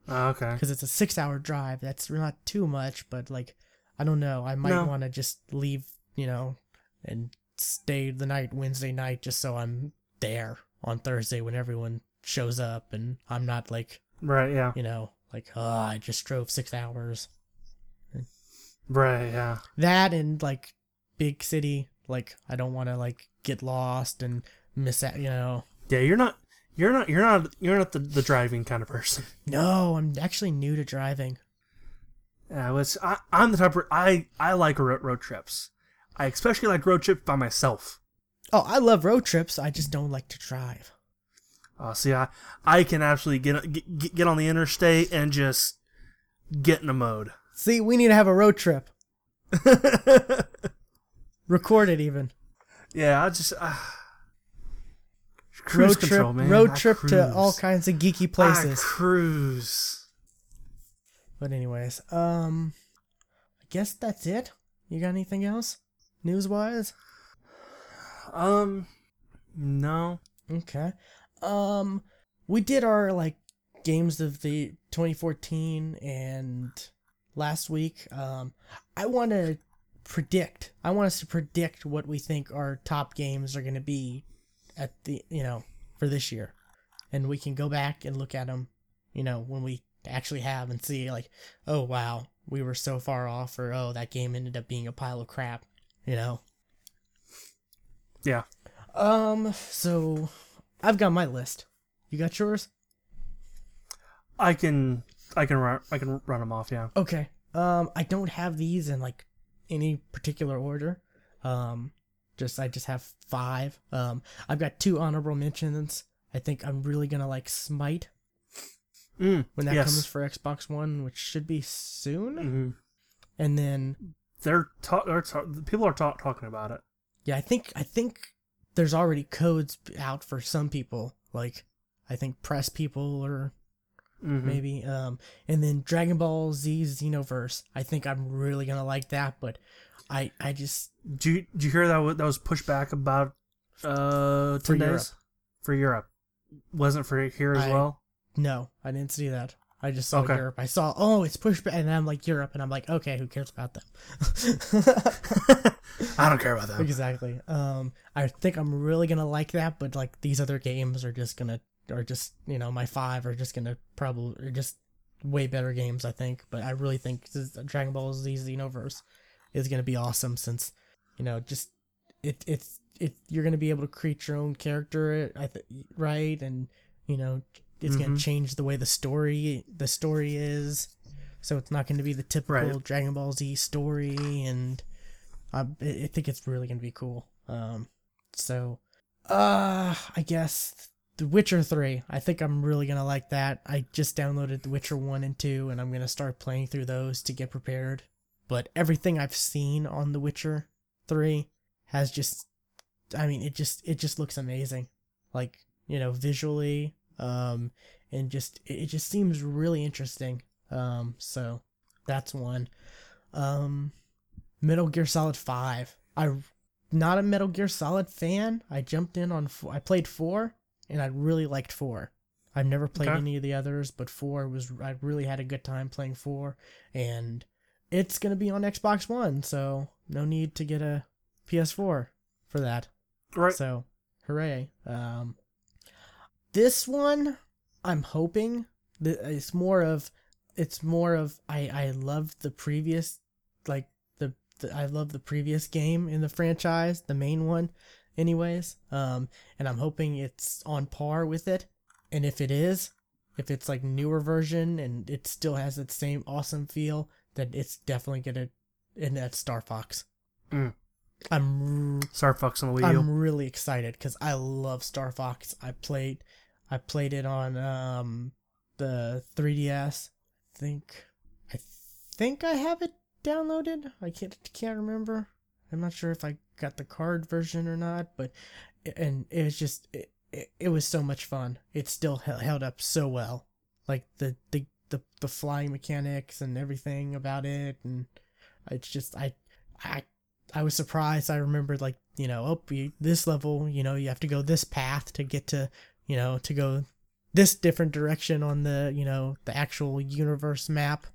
Speaker 2: Oh, okay.
Speaker 1: because it's a six-hour drive. That's not too much, but like I don't know. I might
Speaker 2: No.
Speaker 1: want to just leave, you know, and stay the night Wednesday night just so I'm there on Thursday when everyone shows up and I'm not like
Speaker 2: Right. Yeah.
Speaker 1: you know, like, oh, I just drove six hours.
Speaker 2: Right. Yeah.
Speaker 1: That and like big city, like I don't want to like get lost and miss out. You know,
Speaker 2: Yeah. You're not. You're not. You're not. You're not the, the driving kind of person.
Speaker 1: no, I'm actually new to driving.
Speaker 2: Yeah. It's, I, I'm the type. Of, I I like road, road trips. I especially like road trips by myself.
Speaker 1: Oh, I love road trips. I just don't like to drive.
Speaker 2: Uh, see, I I can actually get get get on the interstate and just get in a mode.
Speaker 1: See, we need to have a road trip. Record it even.
Speaker 2: Yeah, I just uh, cruise
Speaker 1: road
Speaker 2: control,
Speaker 1: trip,
Speaker 2: man.
Speaker 1: road
Speaker 2: I
Speaker 1: trip to all kinds of geeky
Speaker 2: I
Speaker 1: places.
Speaker 2: cruise.
Speaker 1: But anyways, um, I guess that's it. You got anything else, news wise?
Speaker 2: Um, no.
Speaker 1: Okay. Um, we did our like games of the 2014 and last week. Um, I want to predict. I want us to predict what we think our top games are going to be at the you know for this year, and we can go back and look at them. You know when we actually have and see like, oh wow, we were so far off, or oh that game ended up being a pile of crap. You know.
Speaker 2: Yeah.
Speaker 1: Um. So, I've got my list. You got yours?
Speaker 2: I can I can run I can run them off. Yeah.
Speaker 1: Okay. Um. I don't have these in like any particular order. Um. Just I just have five. Um. I've got two honorable mentions. I think I'm really gonna like Smite
Speaker 2: Mm,
Speaker 1: when that
Speaker 2: yes.
Speaker 1: comes for Xbox One, which should be soon.
Speaker 2: hmm
Speaker 1: And then
Speaker 2: They're, ta- they're ta- people are ta- talking about it.
Speaker 1: yeah, I think I think there's already codes out for some people. Like I think press people or
Speaker 2: Mhm.
Speaker 1: maybe. Um, and then Dragon Ball Z Xenoverse. I think I'm really gonna like that, but I I just
Speaker 2: Do you, did you hear that that was pushed back about uh
Speaker 1: For
Speaker 2: ten
Speaker 1: Europe.
Speaker 2: for Europe? Wasn't for here as
Speaker 1: I-
Speaker 2: well.
Speaker 1: no, I didn't see that. I just saw
Speaker 2: Okay.
Speaker 1: Europe. I saw oh it's pushed back, and I'm like Europe, and I'm like okay, who cares about them?
Speaker 2: I don't care about that.
Speaker 1: exactly. Um, I think I'm really gonna like that, but like these other games are just gonna are just you know my five are just gonna probably are just way better games. I think, but I really think Dragon Ball Z Xenoverse is gonna be awesome since you know just it it's it you're gonna be able to create your own character. I th- right and you know it's gonna
Speaker 2: Mhm.
Speaker 1: change the way the story the story is. So it's not going to be the typical
Speaker 2: Right.
Speaker 1: Dragon Ball Z story, and I, I think it's really gonna be cool. Um, so, uh, I guess The Witcher Three. I think I'm really gonna like that. I just downloaded The Witcher One and Two, and I'm gonna start playing through those to get prepared. But everything I've seen on The Witcher Three has just, I mean, it just it just looks amazing. Like you know, visually, um, and just it just seems really interesting. Um, so that's one. Um, Metal Gear Solid 5. I'm not a Metal Gear Solid fan. I jumped in on four, I played 4 and I really liked 4. I've never played
Speaker 2: Okay.
Speaker 1: any of the others, but 4 was I really had a good time playing 4 and it's going to be on Xbox 1, so no need to get a PS4 for that.
Speaker 2: Right.
Speaker 1: So, hooray. Um, this one, I'm hoping that it's more of, it's more of, I, I love the previous, like, the, the, I love the previous game in the franchise, the main one, anyways. Um, and I'm hoping it's on par with it. And if it is, if it's like newer version and it still has that same awesome feel, then it's definitely gonna, end that's Star Fox.
Speaker 2: Mm.
Speaker 1: I'm
Speaker 2: Star Fox on the Wii U.
Speaker 1: I'm really excited because I love Star Fox. I played, I played it on um the 3DS. I think, I think I have it downloaded. I can't can't remember. I'm not sure if I got the card version or not, but and it was just it, it, it was so much fun. It still held up so well, like the the the the flying mechanics and everything about it, and it's just I I I was surprised. I remembered like you know, oh, you, this level, you know, you have to go this path to get to, you know, to go this different direction on the, you know, the actual universe map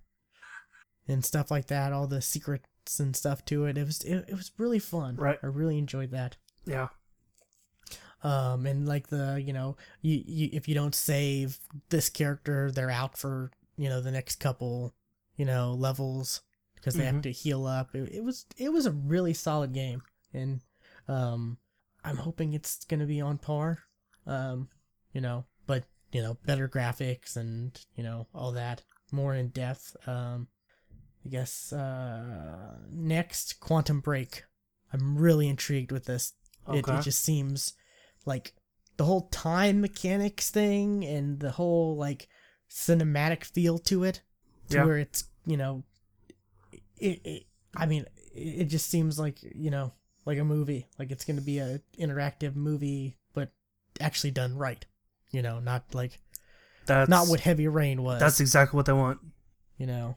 Speaker 1: and stuff like that. All the secrets and stuff to it. It was it, it was really fun.
Speaker 2: Right.
Speaker 1: I really enjoyed that.
Speaker 2: yeah.
Speaker 1: Um, and like the you know, you, you if you don't save this character, they're out for you know the next couple, you know, levels because they have
Speaker 2: Mhm.
Speaker 1: to heal up. It, it was it was a really solid game, and um, I'm hoping it's gonna be on par. Um, you know, but you know, better graphics and you know all that, more in depth. Um, I guess uh, next Quantum Break. I'm really intrigued with this. It, it just seems like the whole time mechanics thing and the whole like cinematic feel to it, to
Speaker 2: Yeah.
Speaker 1: where it's you know, it, it. I mean, it, just seems like you know, like a movie. Like it's gonna be a interactive movie, but actually done right. You know, not like
Speaker 2: That's
Speaker 1: not what Heavy Rain was.
Speaker 2: That's exactly what they want.
Speaker 1: you know,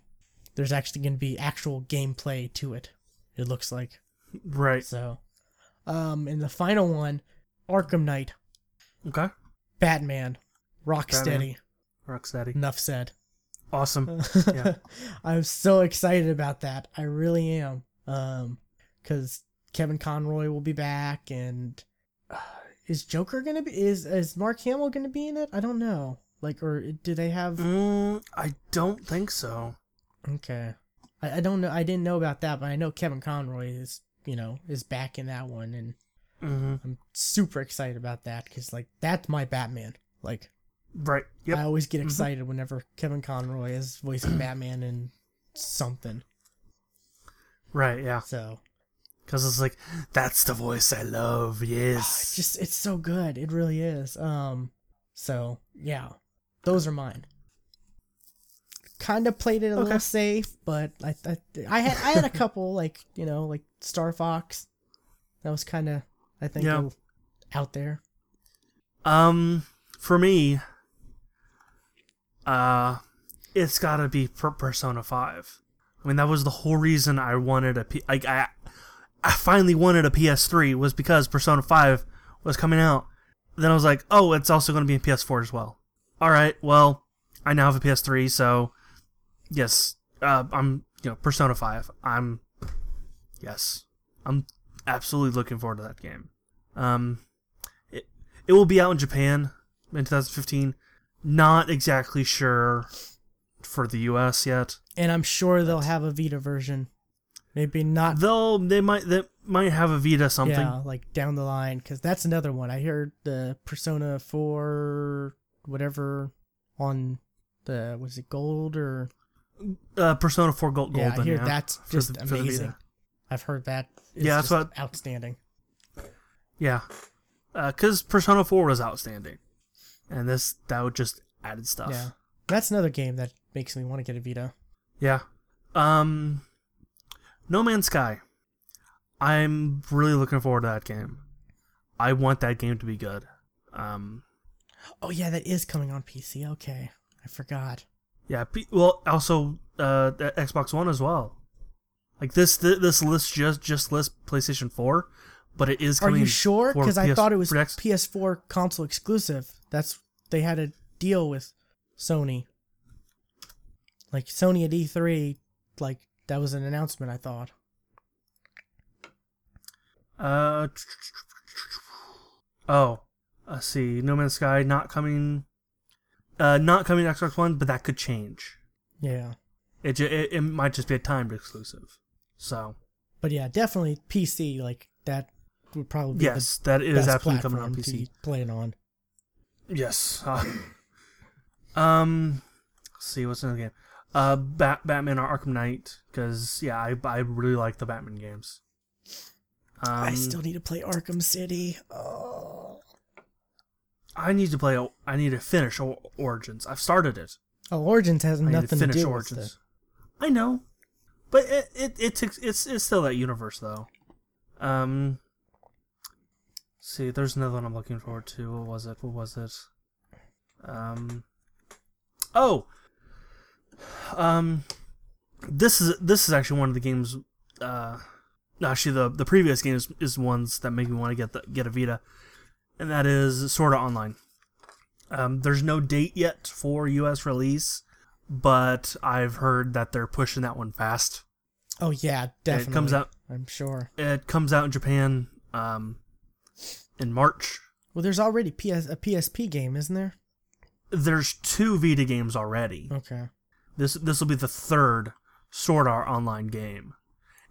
Speaker 1: there's actually gonna be actual gameplay to it. It looks like.
Speaker 2: Right.
Speaker 1: So, um, and the final one, Arkham Knight,
Speaker 2: Okay.
Speaker 1: Batman, Rocksteady.
Speaker 2: Rocksteady.
Speaker 1: Enough said.
Speaker 2: Awesome. Yeah.
Speaker 1: I'm so excited about that. I really am. Um, because Kevin Conroy will be back, and uh, is Joker gonna be? Is is Mark Hamill gonna be in it? I don't know. Like, or do they have?
Speaker 2: Mm, I don't think so.
Speaker 1: Okay. I, I don't know. I didn't know about that, but I know Kevin Conroy is you know is back in that one, and
Speaker 2: hmm
Speaker 1: I'm super excited about that because like that's my Batman. Like
Speaker 2: Right. Yep.
Speaker 1: I always get excited whenever Kevin Conroy is voicing Batman in something.
Speaker 2: right. Yeah.
Speaker 1: So
Speaker 2: Because it's like that's the voice I love.
Speaker 1: ah,
Speaker 2: Yes.
Speaker 1: it's just it's so good. It really is. Um. So yeah, those are mine. Kind of played it a
Speaker 2: Okay.
Speaker 1: little safe, but I, I I had I had a couple like you know like Star Fox. That was kind of I think
Speaker 2: Yeah.
Speaker 1: out there.
Speaker 2: Um, for me, uh, it's got to be per- Persona Five. I mean, that was the whole reason I wanted a P. Like I, I finally wanted a PS3 was because Persona Five was coming out. Then I was like, oh, it's also going to be in PS4 as well. All right, well, I now have a PS3, so yes, uh, I'm you know Persona Five. I'm yes, I'm absolutely looking forward to that game. Um, it it will be out in Japan in 2015. Not exactly sure for the US yet.
Speaker 1: And I'm sure they'll have a Vita version. Maybe not.
Speaker 2: They'll they might they might have a Vita something.
Speaker 1: Yeah, like down the line, because that's another one. I heard the Persona 4, whatever, on the was it Gold or
Speaker 2: Uh, Persona 4 Gold.
Speaker 1: yeah,
Speaker 2: Golden,
Speaker 1: I hear
Speaker 2: yeah,
Speaker 1: that's just
Speaker 2: the-
Speaker 1: amazing. I've heard that. is
Speaker 2: Yeah, that's
Speaker 1: just
Speaker 2: what-
Speaker 1: outstanding.
Speaker 2: Yeah, because Persona 4 was outstanding, and this that would just added stuff.
Speaker 1: Yeah, that's another game that makes me want to get a Vita.
Speaker 2: Yeah. Um, No Man's Sky. I'm really looking forward to that game. I want that game to be good. Um,
Speaker 1: Oh yeah, that is coming on PC. Okay, I forgot.
Speaker 2: yeah. P- well, also uh, Xbox One as well. Like this, th- this list just just lists PlayStation 4, but it is
Speaker 1: Are you sure? Because I thought it was
Speaker 2: for X-
Speaker 1: PS4 console exclusive. That's they had a deal with Sony. Like Sony at E3, like that was an announcement. I thought.
Speaker 2: Uh, oh, let's see. No Man's Sky not coming. Uh, not coming to Xbox One, but that could change.
Speaker 1: Yeah,
Speaker 2: It, it it might just be a timed exclusive. So
Speaker 1: but yeah, definitely PC. Like that would probably be
Speaker 2: yes, that is absolutely coming on PC.
Speaker 1: to play it on.
Speaker 2: Yes. Uh, um, let's see what's in the game. Uh, Bat- Batman or Arkham Knight because yeah, I I really like the Batman games. Um,
Speaker 1: I still need to play Arkham City. Oh,
Speaker 2: I need to play. I need to finish Origins. I've started it.
Speaker 1: oh Origins has
Speaker 2: I
Speaker 1: nothing
Speaker 2: to
Speaker 1: to, do
Speaker 2: Origins.
Speaker 1: with it.
Speaker 2: I know, but it it it takes it's it's still that universe though. Um, see, there's another one I'm looking forward to. What was it? What was it? Um, oh, um, this is this is actually one of the games. Uh, actually, the the previous games is ones that make me want to get the get a Vita, and that is Sword Art Online. Um, there's no date yet for U.S. release but I've heard that they're pushing that one fast.
Speaker 1: Oh yeah, definitely.
Speaker 2: It comes out.
Speaker 1: I'm sure.
Speaker 2: It comes out in Japan um, in March.
Speaker 1: Well, there's already PS a PSP game, isn't there?
Speaker 2: There's two Vita games already.
Speaker 1: Okay.
Speaker 2: This this will be the third Sword Art Online game,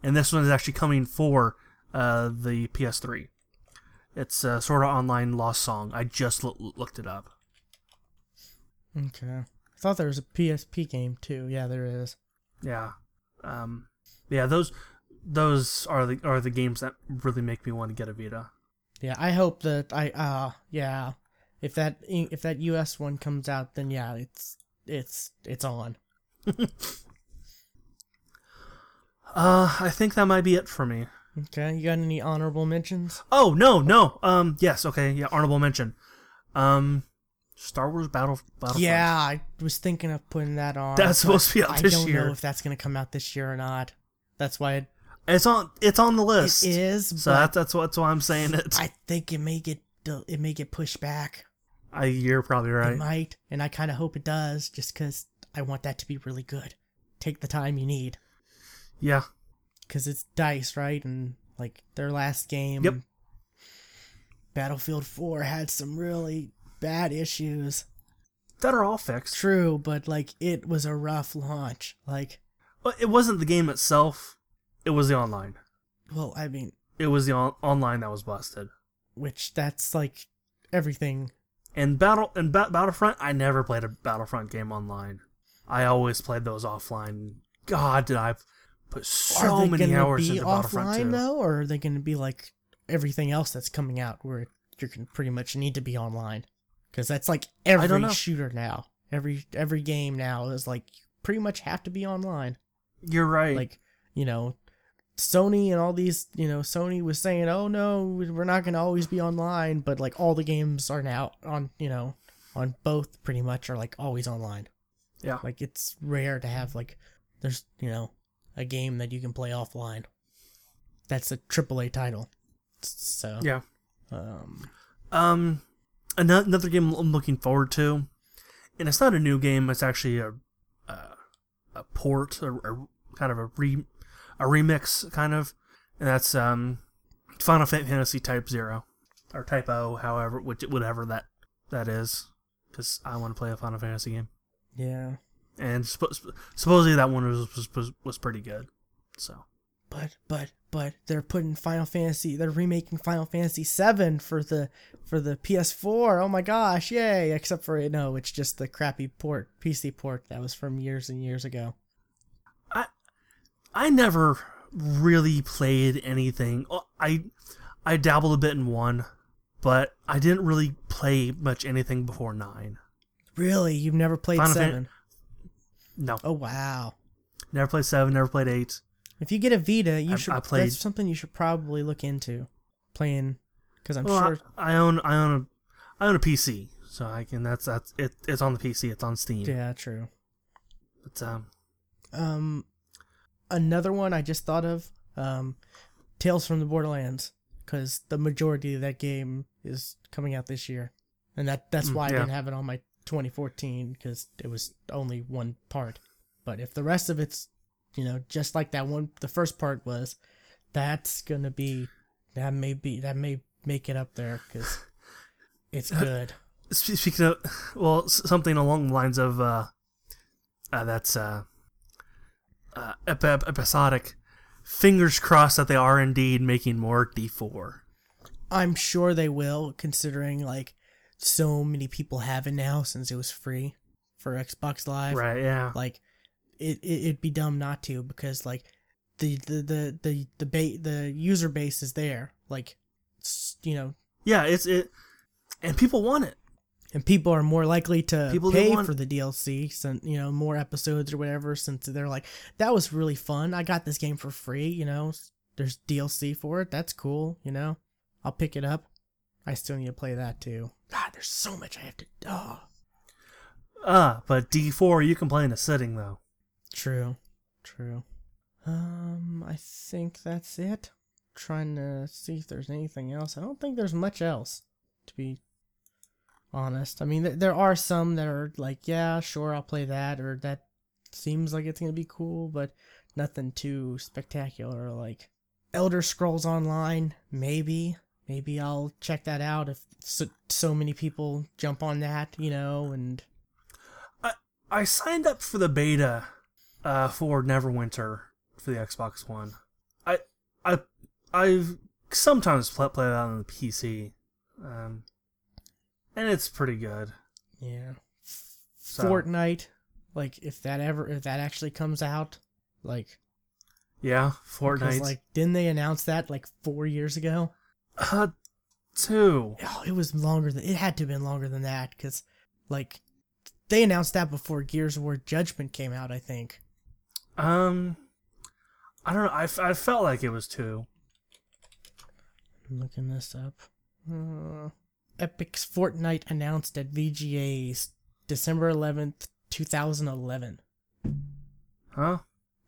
Speaker 2: and this one is actually coming for uh, the PS3. It's uh, Sword Art Online Lost Song. I just loo- looked it up.
Speaker 1: Okay. I thought there was a PSP game too. Yeah, there is.
Speaker 2: Yeah, um, yeah. Those those are the are the games that really make me want to get a Vita.
Speaker 1: Yeah, I hope that I uh yeah, if that if that US one comes out, then yeah, it's it's it's on.
Speaker 2: Uh, I think that might be it for me.
Speaker 1: Okay, you got any honorable mentions?
Speaker 2: Oh no, no. Um, yes, okay, yeah. Honorable mention. Um, Star Wars Battle Battlefront.
Speaker 1: Yeah, I was thinking of putting that on.
Speaker 2: That's supposed to be out
Speaker 1: I
Speaker 2: this
Speaker 1: don't
Speaker 2: year.
Speaker 1: know if that's gonna come out this year or not. That's why it,
Speaker 2: it's on. It's on the list.
Speaker 1: it is.
Speaker 2: So
Speaker 1: but
Speaker 2: that's that's what, that's why I'm saying it.
Speaker 1: I think it may get it may get pushed back.
Speaker 2: I, you're probably right.
Speaker 1: It might, and I kind of hope it does, just because I want that to be really good. Take the time you need,
Speaker 2: Yeah.
Speaker 1: because it's Dice, right? And like their last game,
Speaker 2: Yep.
Speaker 1: Battlefield 4 had some really bad issues.
Speaker 2: That are all fixed.
Speaker 1: True, but like it was a rough launch. Like,
Speaker 2: But it wasn't the game itself. It was the online.
Speaker 1: well, I mean,
Speaker 2: It was the on- online that was busted.
Speaker 1: which that's like everything.
Speaker 2: And battle and ba- Battlefront, I never played a Battlefront game online. I always played those offline. God, did I put so
Speaker 1: they
Speaker 2: many
Speaker 1: gonna
Speaker 2: hours
Speaker 1: be
Speaker 2: into Battlefront
Speaker 1: offline
Speaker 2: 2.
Speaker 1: though, or are they going to be like everything else that's coming out, where you can pretty much need to be online? Because that's like every
Speaker 2: don't know.
Speaker 1: shooter now. Every every game now is like you pretty much have to be online.
Speaker 2: You're right.
Speaker 1: Like you know, Sony and all these you know Sony was saying, oh no, we're not going to always be online, but like all the games are now on you know on both pretty much are like always online.
Speaker 2: Yeah.
Speaker 1: Like it's rare to have like there's you know a game that you can play offline. That's a AAA title. So
Speaker 2: Yeah.
Speaker 1: um
Speaker 2: Um, ano- another game I'm looking forward to, and it's not a new game. It's actually a a, a port, or a kind of a re a remix, kind of, and that's um Final Fantasy Type Zero or Type O, however, which whatever that that is, because I want to play a Final Fantasy game,
Speaker 1: yeah.
Speaker 2: and suppo- supposedly that one was, was was pretty good. So
Speaker 1: But but but they're putting Final Fantasy they're remaking Final Fantasy 7 for the for the PS4. Oh my gosh, yay. Except for no, it's just the crappy port PC port that was from years and years ago.
Speaker 2: I never really played anything. Oh, I I dabbled a bit in one, but I didn't really play much anything before nine.
Speaker 1: Really? You've never played
Speaker 2: Final Fan-
Speaker 1: 7?
Speaker 2: No,
Speaker 1: Oh wow.
Speaker 2: never played seven. Never played eight.
Speaker 1: If you get a Vita, you
Speaker 2: I-
Speaker 1: should
Speaker 2: I played-
Speaker 1: that's something you should probably look into playing cuz I'm
Speaker 2: Well,
Speaker 1: sure
Speaker 2: I, I own I own a I own a PC, so I can. That's that's it. It's on the PC. It's on Steam.
Speaker 1: yeah, true.
Speaker 2: But um,
Speaker 1: Um, another one I just thought of, um, Tales from the Borderlands, because the majority of that game is coming out this year, and that that's
Speaker 2: Mm,
Speaker 1: why I didn't have it on my 2014 because it was only one part. But if the rest of it's, you know, just like that one, the first part was, that's gonna be, that may be, that may make it up there because it's good.
Speaker 2: sp- speaking of, well, something along the lines of uh, uh that's uh, uh ep- ep- episodic. Fingers crossed that they are indeed making more D four.
Speaker 1: I'm sure they will, considering like so many people have it now since it was free for Xbox Live.
Speaker 2: Right? Yeah.
Speaker 1: Like, it, it it'd be dumb not to because like the the the the the ba- the user base is there. Like, you know,
Speaker 2: Yeah. It's it, and people want it.
Speaker 1: And people are more likely to
Speaker 2: People
Speaker 1: pay
Speaker 2: want-
Speaker 1: for the DLC, since you know more episodes or whatever. Since they're like, that was really fun. I got this game for free. You know, there's DLC for it. That's cool. You know, I'll pick it up. I still need to play that too. God, there's so much I have to. Oh,
Speaker 2: Ah, but D four you can play in a sitting though.
Speaker 1: true, true. Um, I think that's it. Trying to see if there's anything else. I don't think there's much else, to be honest. I mean, th- there are some that are like, yeah, sure, I'll play that, or that seems like it's gonna be cool, but nothing too spectacular. Like Elder Scrolls Online, maybe, maybe I'll check that out if so, so many people jump on that, you know, and
Speaker 2: I signed up for the beta uh, for Neverwinter for the Xbox One. I I I've sometimes play, play that on the PC, um, and it's pretty good.
Speaker 1: yeah,
Speaker 2: So,
Speaker 1: Fortnite. Like if that ever if that actually comes out, like
Speaker 2: yeah, Fortnite.
Speaker 1: like didn't they announce that like four years ago?
Speaker 2: uh, two.
Speaker 1: Oh, it was longer than it had to have been longer than that because like they announced that before Gears of War Judgment came out. I think.
Speaker 2: Um, I don't know. I, I felt like it was two.
Speaker 1: I'm looking this up. Uh, Epic's Fortnite announced at VGA's December 11th, 2011.
Speaker 2: Huh?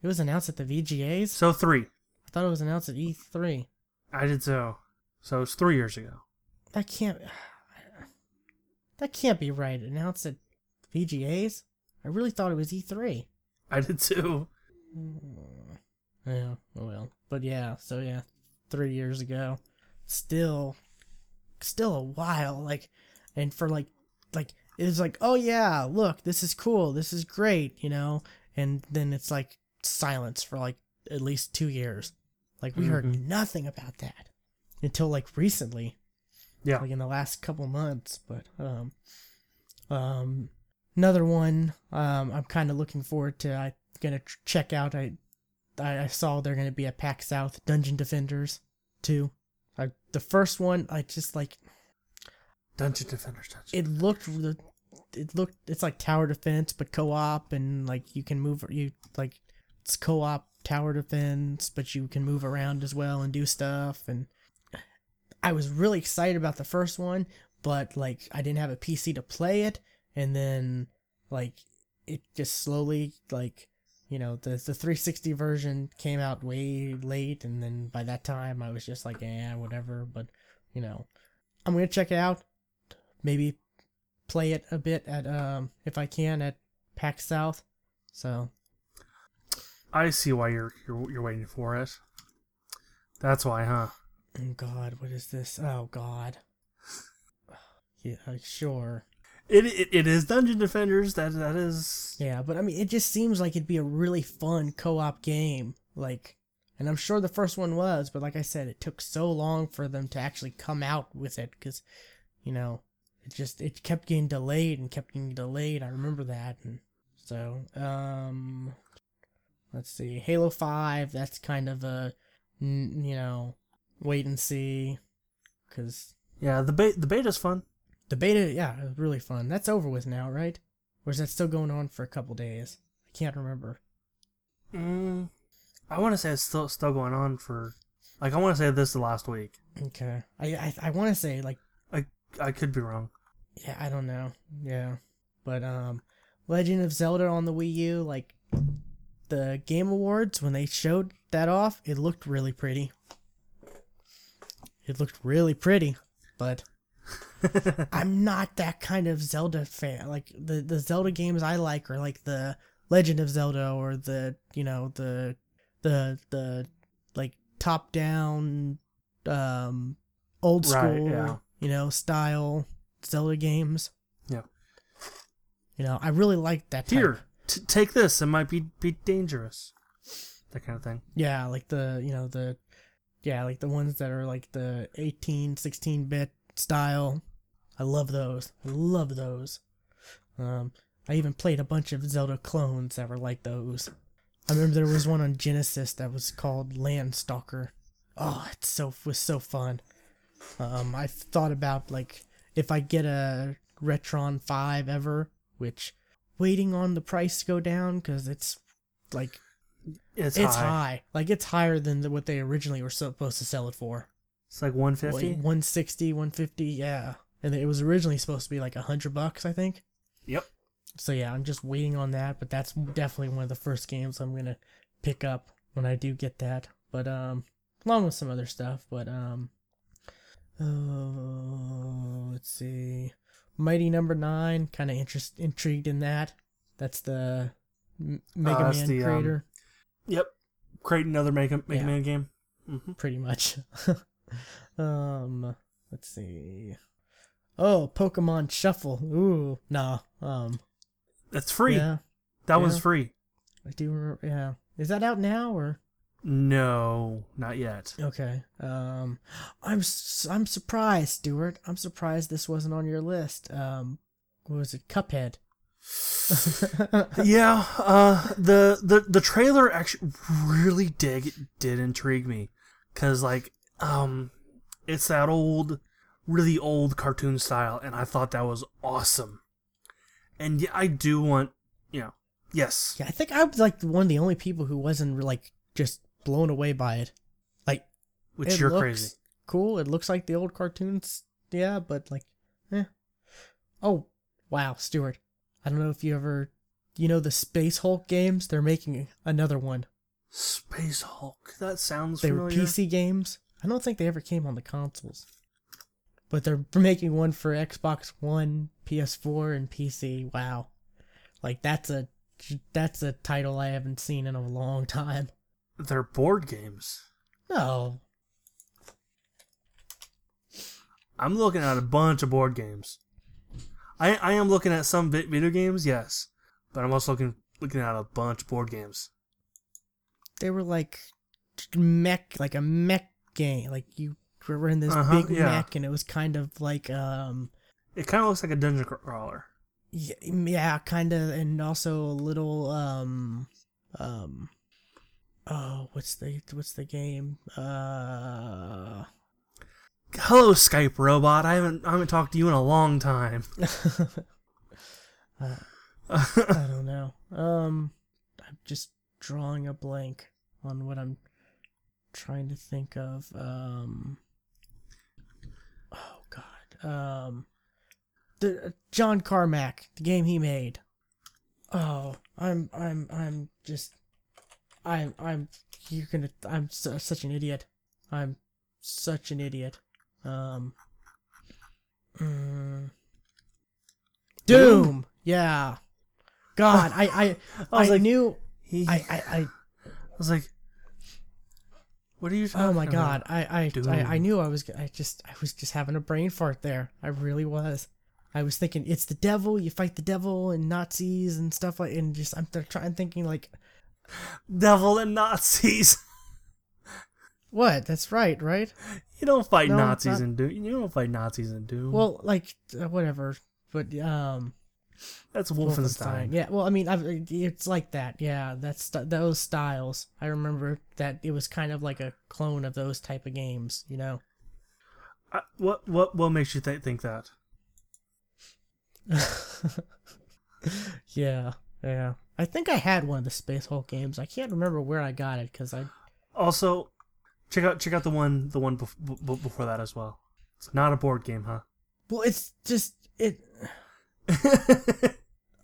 Speaker 1: It was announced at the VGAs?
Speaker 2: So three.
Speaker 1: I thought it was announced at E3.
Speaker 2: I did so. So it's three years ago.
Speaker 1: That can't. That can't be right. Announced at VGAs? I really thought it was E3.
Speaker 2: I did too.
Speaker 1: Hmm. Yeah, well. But yeah, so yeah, three years ago. Still, still a while. Like, and for like, like, it was like, oh yeah, look, this is cool. This is great, you know? And then it's like silence for like at least two years. Like, we heard
Speaker 2: Mhm.
Speaker 1: nothing about that until like recently
Speaker 2: Yeah.
Speaker 1: like in the last couple months. But um, um, another one um, I'm kind of looking forward to. I gonna check out. I I, I saw they're gonna be at PAX South Dungeon Defenders too. I, the first one, I just like
Speaker 2: Dungeon Defenders. Dungeon.
Speaker 1: it looked it looked it's like tower defense but co-op and like you can move you like it's co-op tower defense but you can move around as well and do stuff and I was really excited about the first one but like I didn't have a PC to play it and then like it just slowly like you know the the 360 version came out way late, and then by that time I was just like, yeah, whatever. But you know, I'm gonna check it out. Maybe play it a bit at um if I can at PAX South. So
Speaker 2: I see why you're you're you're waiting for it. That's why, huh?
Speaker 1: oh god, what is this? Oh god. Yeah, uh, sure.
Speaker 2: It, it it is Dungeon Defenders. That that is.
Speaker 1: Yeah, but I mean, it just seems like it'd be a really fun co-op game. Like, and I'm sure the first one was, but like I said, it took so long for them to actually come out with it because, you know, it just it kept getting delayed and kept getting delayed. I remember that, and so um, let's see, Halo Five. That's kind of a, n- you know, wait and see, because
Speaker 2: Yeah, the beta the beta's fun.
Speaker 1: The beta, yeah, it was really fun. That's over with now, right? Or is that still going on for a couple days? I can't remember.
Speaker 2: Mm, I want to say it's still still going on for. Like I want to say this the last week.
Speaker 1: Okay. I I, I want to say like
Speaker 2: I I could be wrong.
Speaker 1: yeah, I don't know. Yeah. But um Legend of Zelda on the Wii U like the Game Awards when they showed that off, it looked really pretty. It looked really pretty, but I'm not that kind of Zelda fan. Like the the Zelda games I like are like the Legend of Zelda or the, you know, the the the like top down um old
Speaker 2: Right,
Speaker 1: school,
Speaker 2: yeah.
Speaker 1: you know, style Zelda games.
Speaker 2: Yeah.
Speaker 1: You know, I really like that type.
Speaker 2: Here, t- take this. It might be be dangerous. That kind of thing.
Speaker 1: Yeah, like the, you know, the yeah, like the ones that are like the 18, 16 bit style. I love those. I love those. Um I even played a bunch of Zelda clones that were like those. I remember there was one on Genesis that was called Landstalker. Oh, it so was so fun. Um, I thought about like if I get a Retron Five ever, which waiting on the price to go down because it's like
Speaker 2: It's,
Speaker 1: it's
Speaker 2: high.
Speaker 1: high. Like it's higher than the, what they originally were supposed to sell it for.
Speaker 2: It's like one
Speaker 1: Like 160, 150, yeah. And it was originally supposed to be like a hundred bucks, I think.
Speaker 2: Yep.
Speaker 1: So yeah, I'm just waiting on that, but that's definitely one of the first games I'm gonna pick up when I do get that. But um, along with some other stuff. But um, oh, let's see, Mighty Number Nine. Kind of interest intrigued in that. That's the Mega
Speaker 2: Uh,
Speaker 1: Man
Speaker 2: the, um,
Speaker 1: creator,
Speaker 2: Yep. Create another Mega Mega
Speaker 1: Yeah.
Speaker 2: Man game. hmm
Speaker 1: pretty much. um, let's see. Oh, Pokemon Shuffle. Ooh, nah. Um,
Speaker 2: That's free.
Speaker 1: yeah,
Speaker 2: that one's
Speaker 1: yeah.
Speaker 2: free.
Speaker 1: I do. Remember, yeah, is that out now or?
Speaker 2: No, not yet.
Speaker 1: Okay. Um, I'm I'm surprised, Stuart. I'm surprised this wasn't on your list. Um, what was it? Cuphead.
Speaker 2: yeah, uh, the the the trailer actually really did did intrigue me, cause like um, it's that old, really old cartoon style, and I thought that was awesome. And yeah, I do want, you know, yes,
Speaker 1: yeah, I think I was like one of the only people who wasn't like just blown away by it. Like,
Speaker 2: which
Speaker 1: it
Speaker 2: you're
Speaker 1: looks
Speaker 2: crazy.
Speaker 1: Cool. It looks like the old cartoons. Yeah, but like, eh. Oh, wow, Stuart. I don't know if you ever, you know, the Space Hulk games. They're making another one.
Speaker 2: Space Hulk. That sounds
Speaker 1: They were. PC games. I don't think they ever came on the consoles. But they're making one for Xbox One, PS4, and PC. Wow. Like that's a that's a title I haven't seen in a long time.
Speaker 2: They're board games.
Speaker 1: No.
Speaker 2: I'm looking at a bunch of board games. I I am looking at some video games, yes, but I'm also looking looking at a bunch of board games.
Speaker 1: They were like mech like a mech game. Like you were in this
Speaker 2: Uh-huh,
Speaker 1: big
Speaker 2: yeah.
Speaker 1: mech and it was kind of like um
Speaker 2: It kind of looks like a dungeon crawler.
Speaker 1: yeah, yeah kind of and also a little um um oh what's the what's the game uh
Speaker 2: Hello, Skype robot. I haven't I haven't talked to you in a long time.
Speaker 1: Uh, I don't know. Um, I'm just drawing a blank on what I'm trying to think of. Um, oh God. Um, the uh, John Carmack, the game he made. Oh, I'm I'm I'm just I'm I'm you're gonna I'm su- such an idiot. I'm such an idiot. Um. mm. Doom. Yeah. God, I I
Speaker 2: I
Speaker 1: I,
Speaker 2: was like,
Speaker 1: knew
Speaker 2: he,
Speaker 1: I
Speaker 2: I,
Speaker 1: I I
Speaker 2: was like, what are you talking
Speaker 1: oh my
Speaker 2: about?
Speaker 1: god I I, I I knew I was I just I was just having a brain fart there. I really was. I was thinking it's the devil. You fight the devil and Nazis and stuff like and just I'm trying thinking like
Speaker 2: Devil and Nazis.
Speaker 1: what? That's right, right?
Speaker 2: you don't fight
Speaker 1: No,
Speaker 2: Nazis
Speaker 1: not-
Speaker 2: in Doom. You don't fight Nazis in Doom.
Speaker 1: Well, like uh, whatever, but um,
Speaker 2: that's
Speaker 1: Wolfenstein.
Speaker 2: Wolfenstein.
Speaker 1: Yeah, well, I mean, I've, it's like that. Yeah, that's those styles. I remember that it was kind of like a clone of those type of games. You know.
Speaker 2: I, what what what makes you th- think that?
Speaker 1: yeah, yeah. I think I had one of the Space Hulk games. I can't remember where I got it because I.
Speaker 2: Also, check out check out the one the one bef- b- before that as well. It's not a board game, huh?
Speaker 1: Well, it's just it.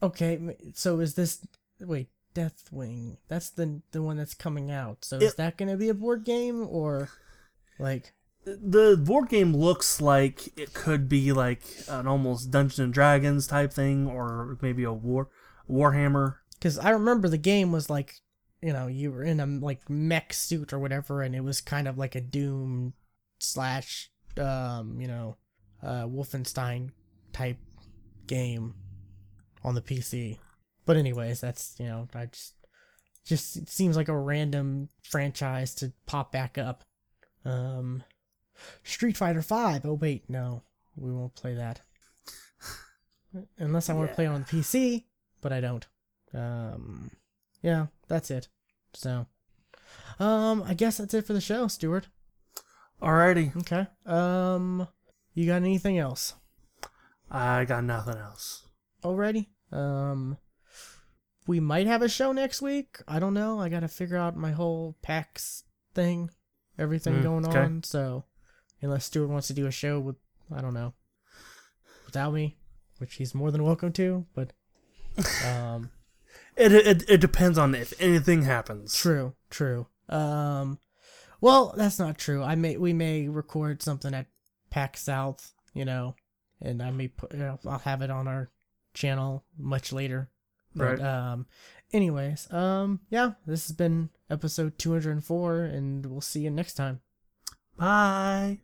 Speaker 1: Okay, so is this wait Deathwing? That's the the one that's coming out. So is that gonna be a board game or like?
Speaker 2: the board game looks like it could be like an almost Dungeons and Dragons type thing, or maybe a war Warhammer.
Speaker 1: Because I remember the game was like, you know, you were in a like mech suit or whatever, and it was kind of like a Doom slash, um, you know, uh, Wolfenstein type game on the PC. But anyways, that's you know, I just just seems like a random franchise to pop back up. Um, Street Fighter Five. Oh wait, no, we won't play that unless I want to play it on the PC, but I don't. Um, yeah, that's it. So, um, I guess that's it for the show, Stuart.
Speaker 2: Alrighty,
Speaker 1: Okay. Um, you got anything else
Speaker 2: I got nothing else.
Speaker 1: already? Um, we might have a show next week. I don't know. I got to figure out my whole PAX thing, everything
Speaker 2: Mm,
Speaker 1: going
Speaker 2: okay.
Speaker 1: on. So, unless Stuart wants to do a show with, I don't know, without me, which he's more than welcome to, but, um.
Speaker 2: It, it it depends on if anything happens.
Speaker 1: True, true. Um, well, that's not true. I may we may record something at PAX South, you know, and I may put you know, I'll have it on our channel much later. But
Speaker 2: Right.
Speaker 1: um, anyways, um, yeah, this has been episode two hundred and four, and we'll see you next time.
Speaker 2: Bye.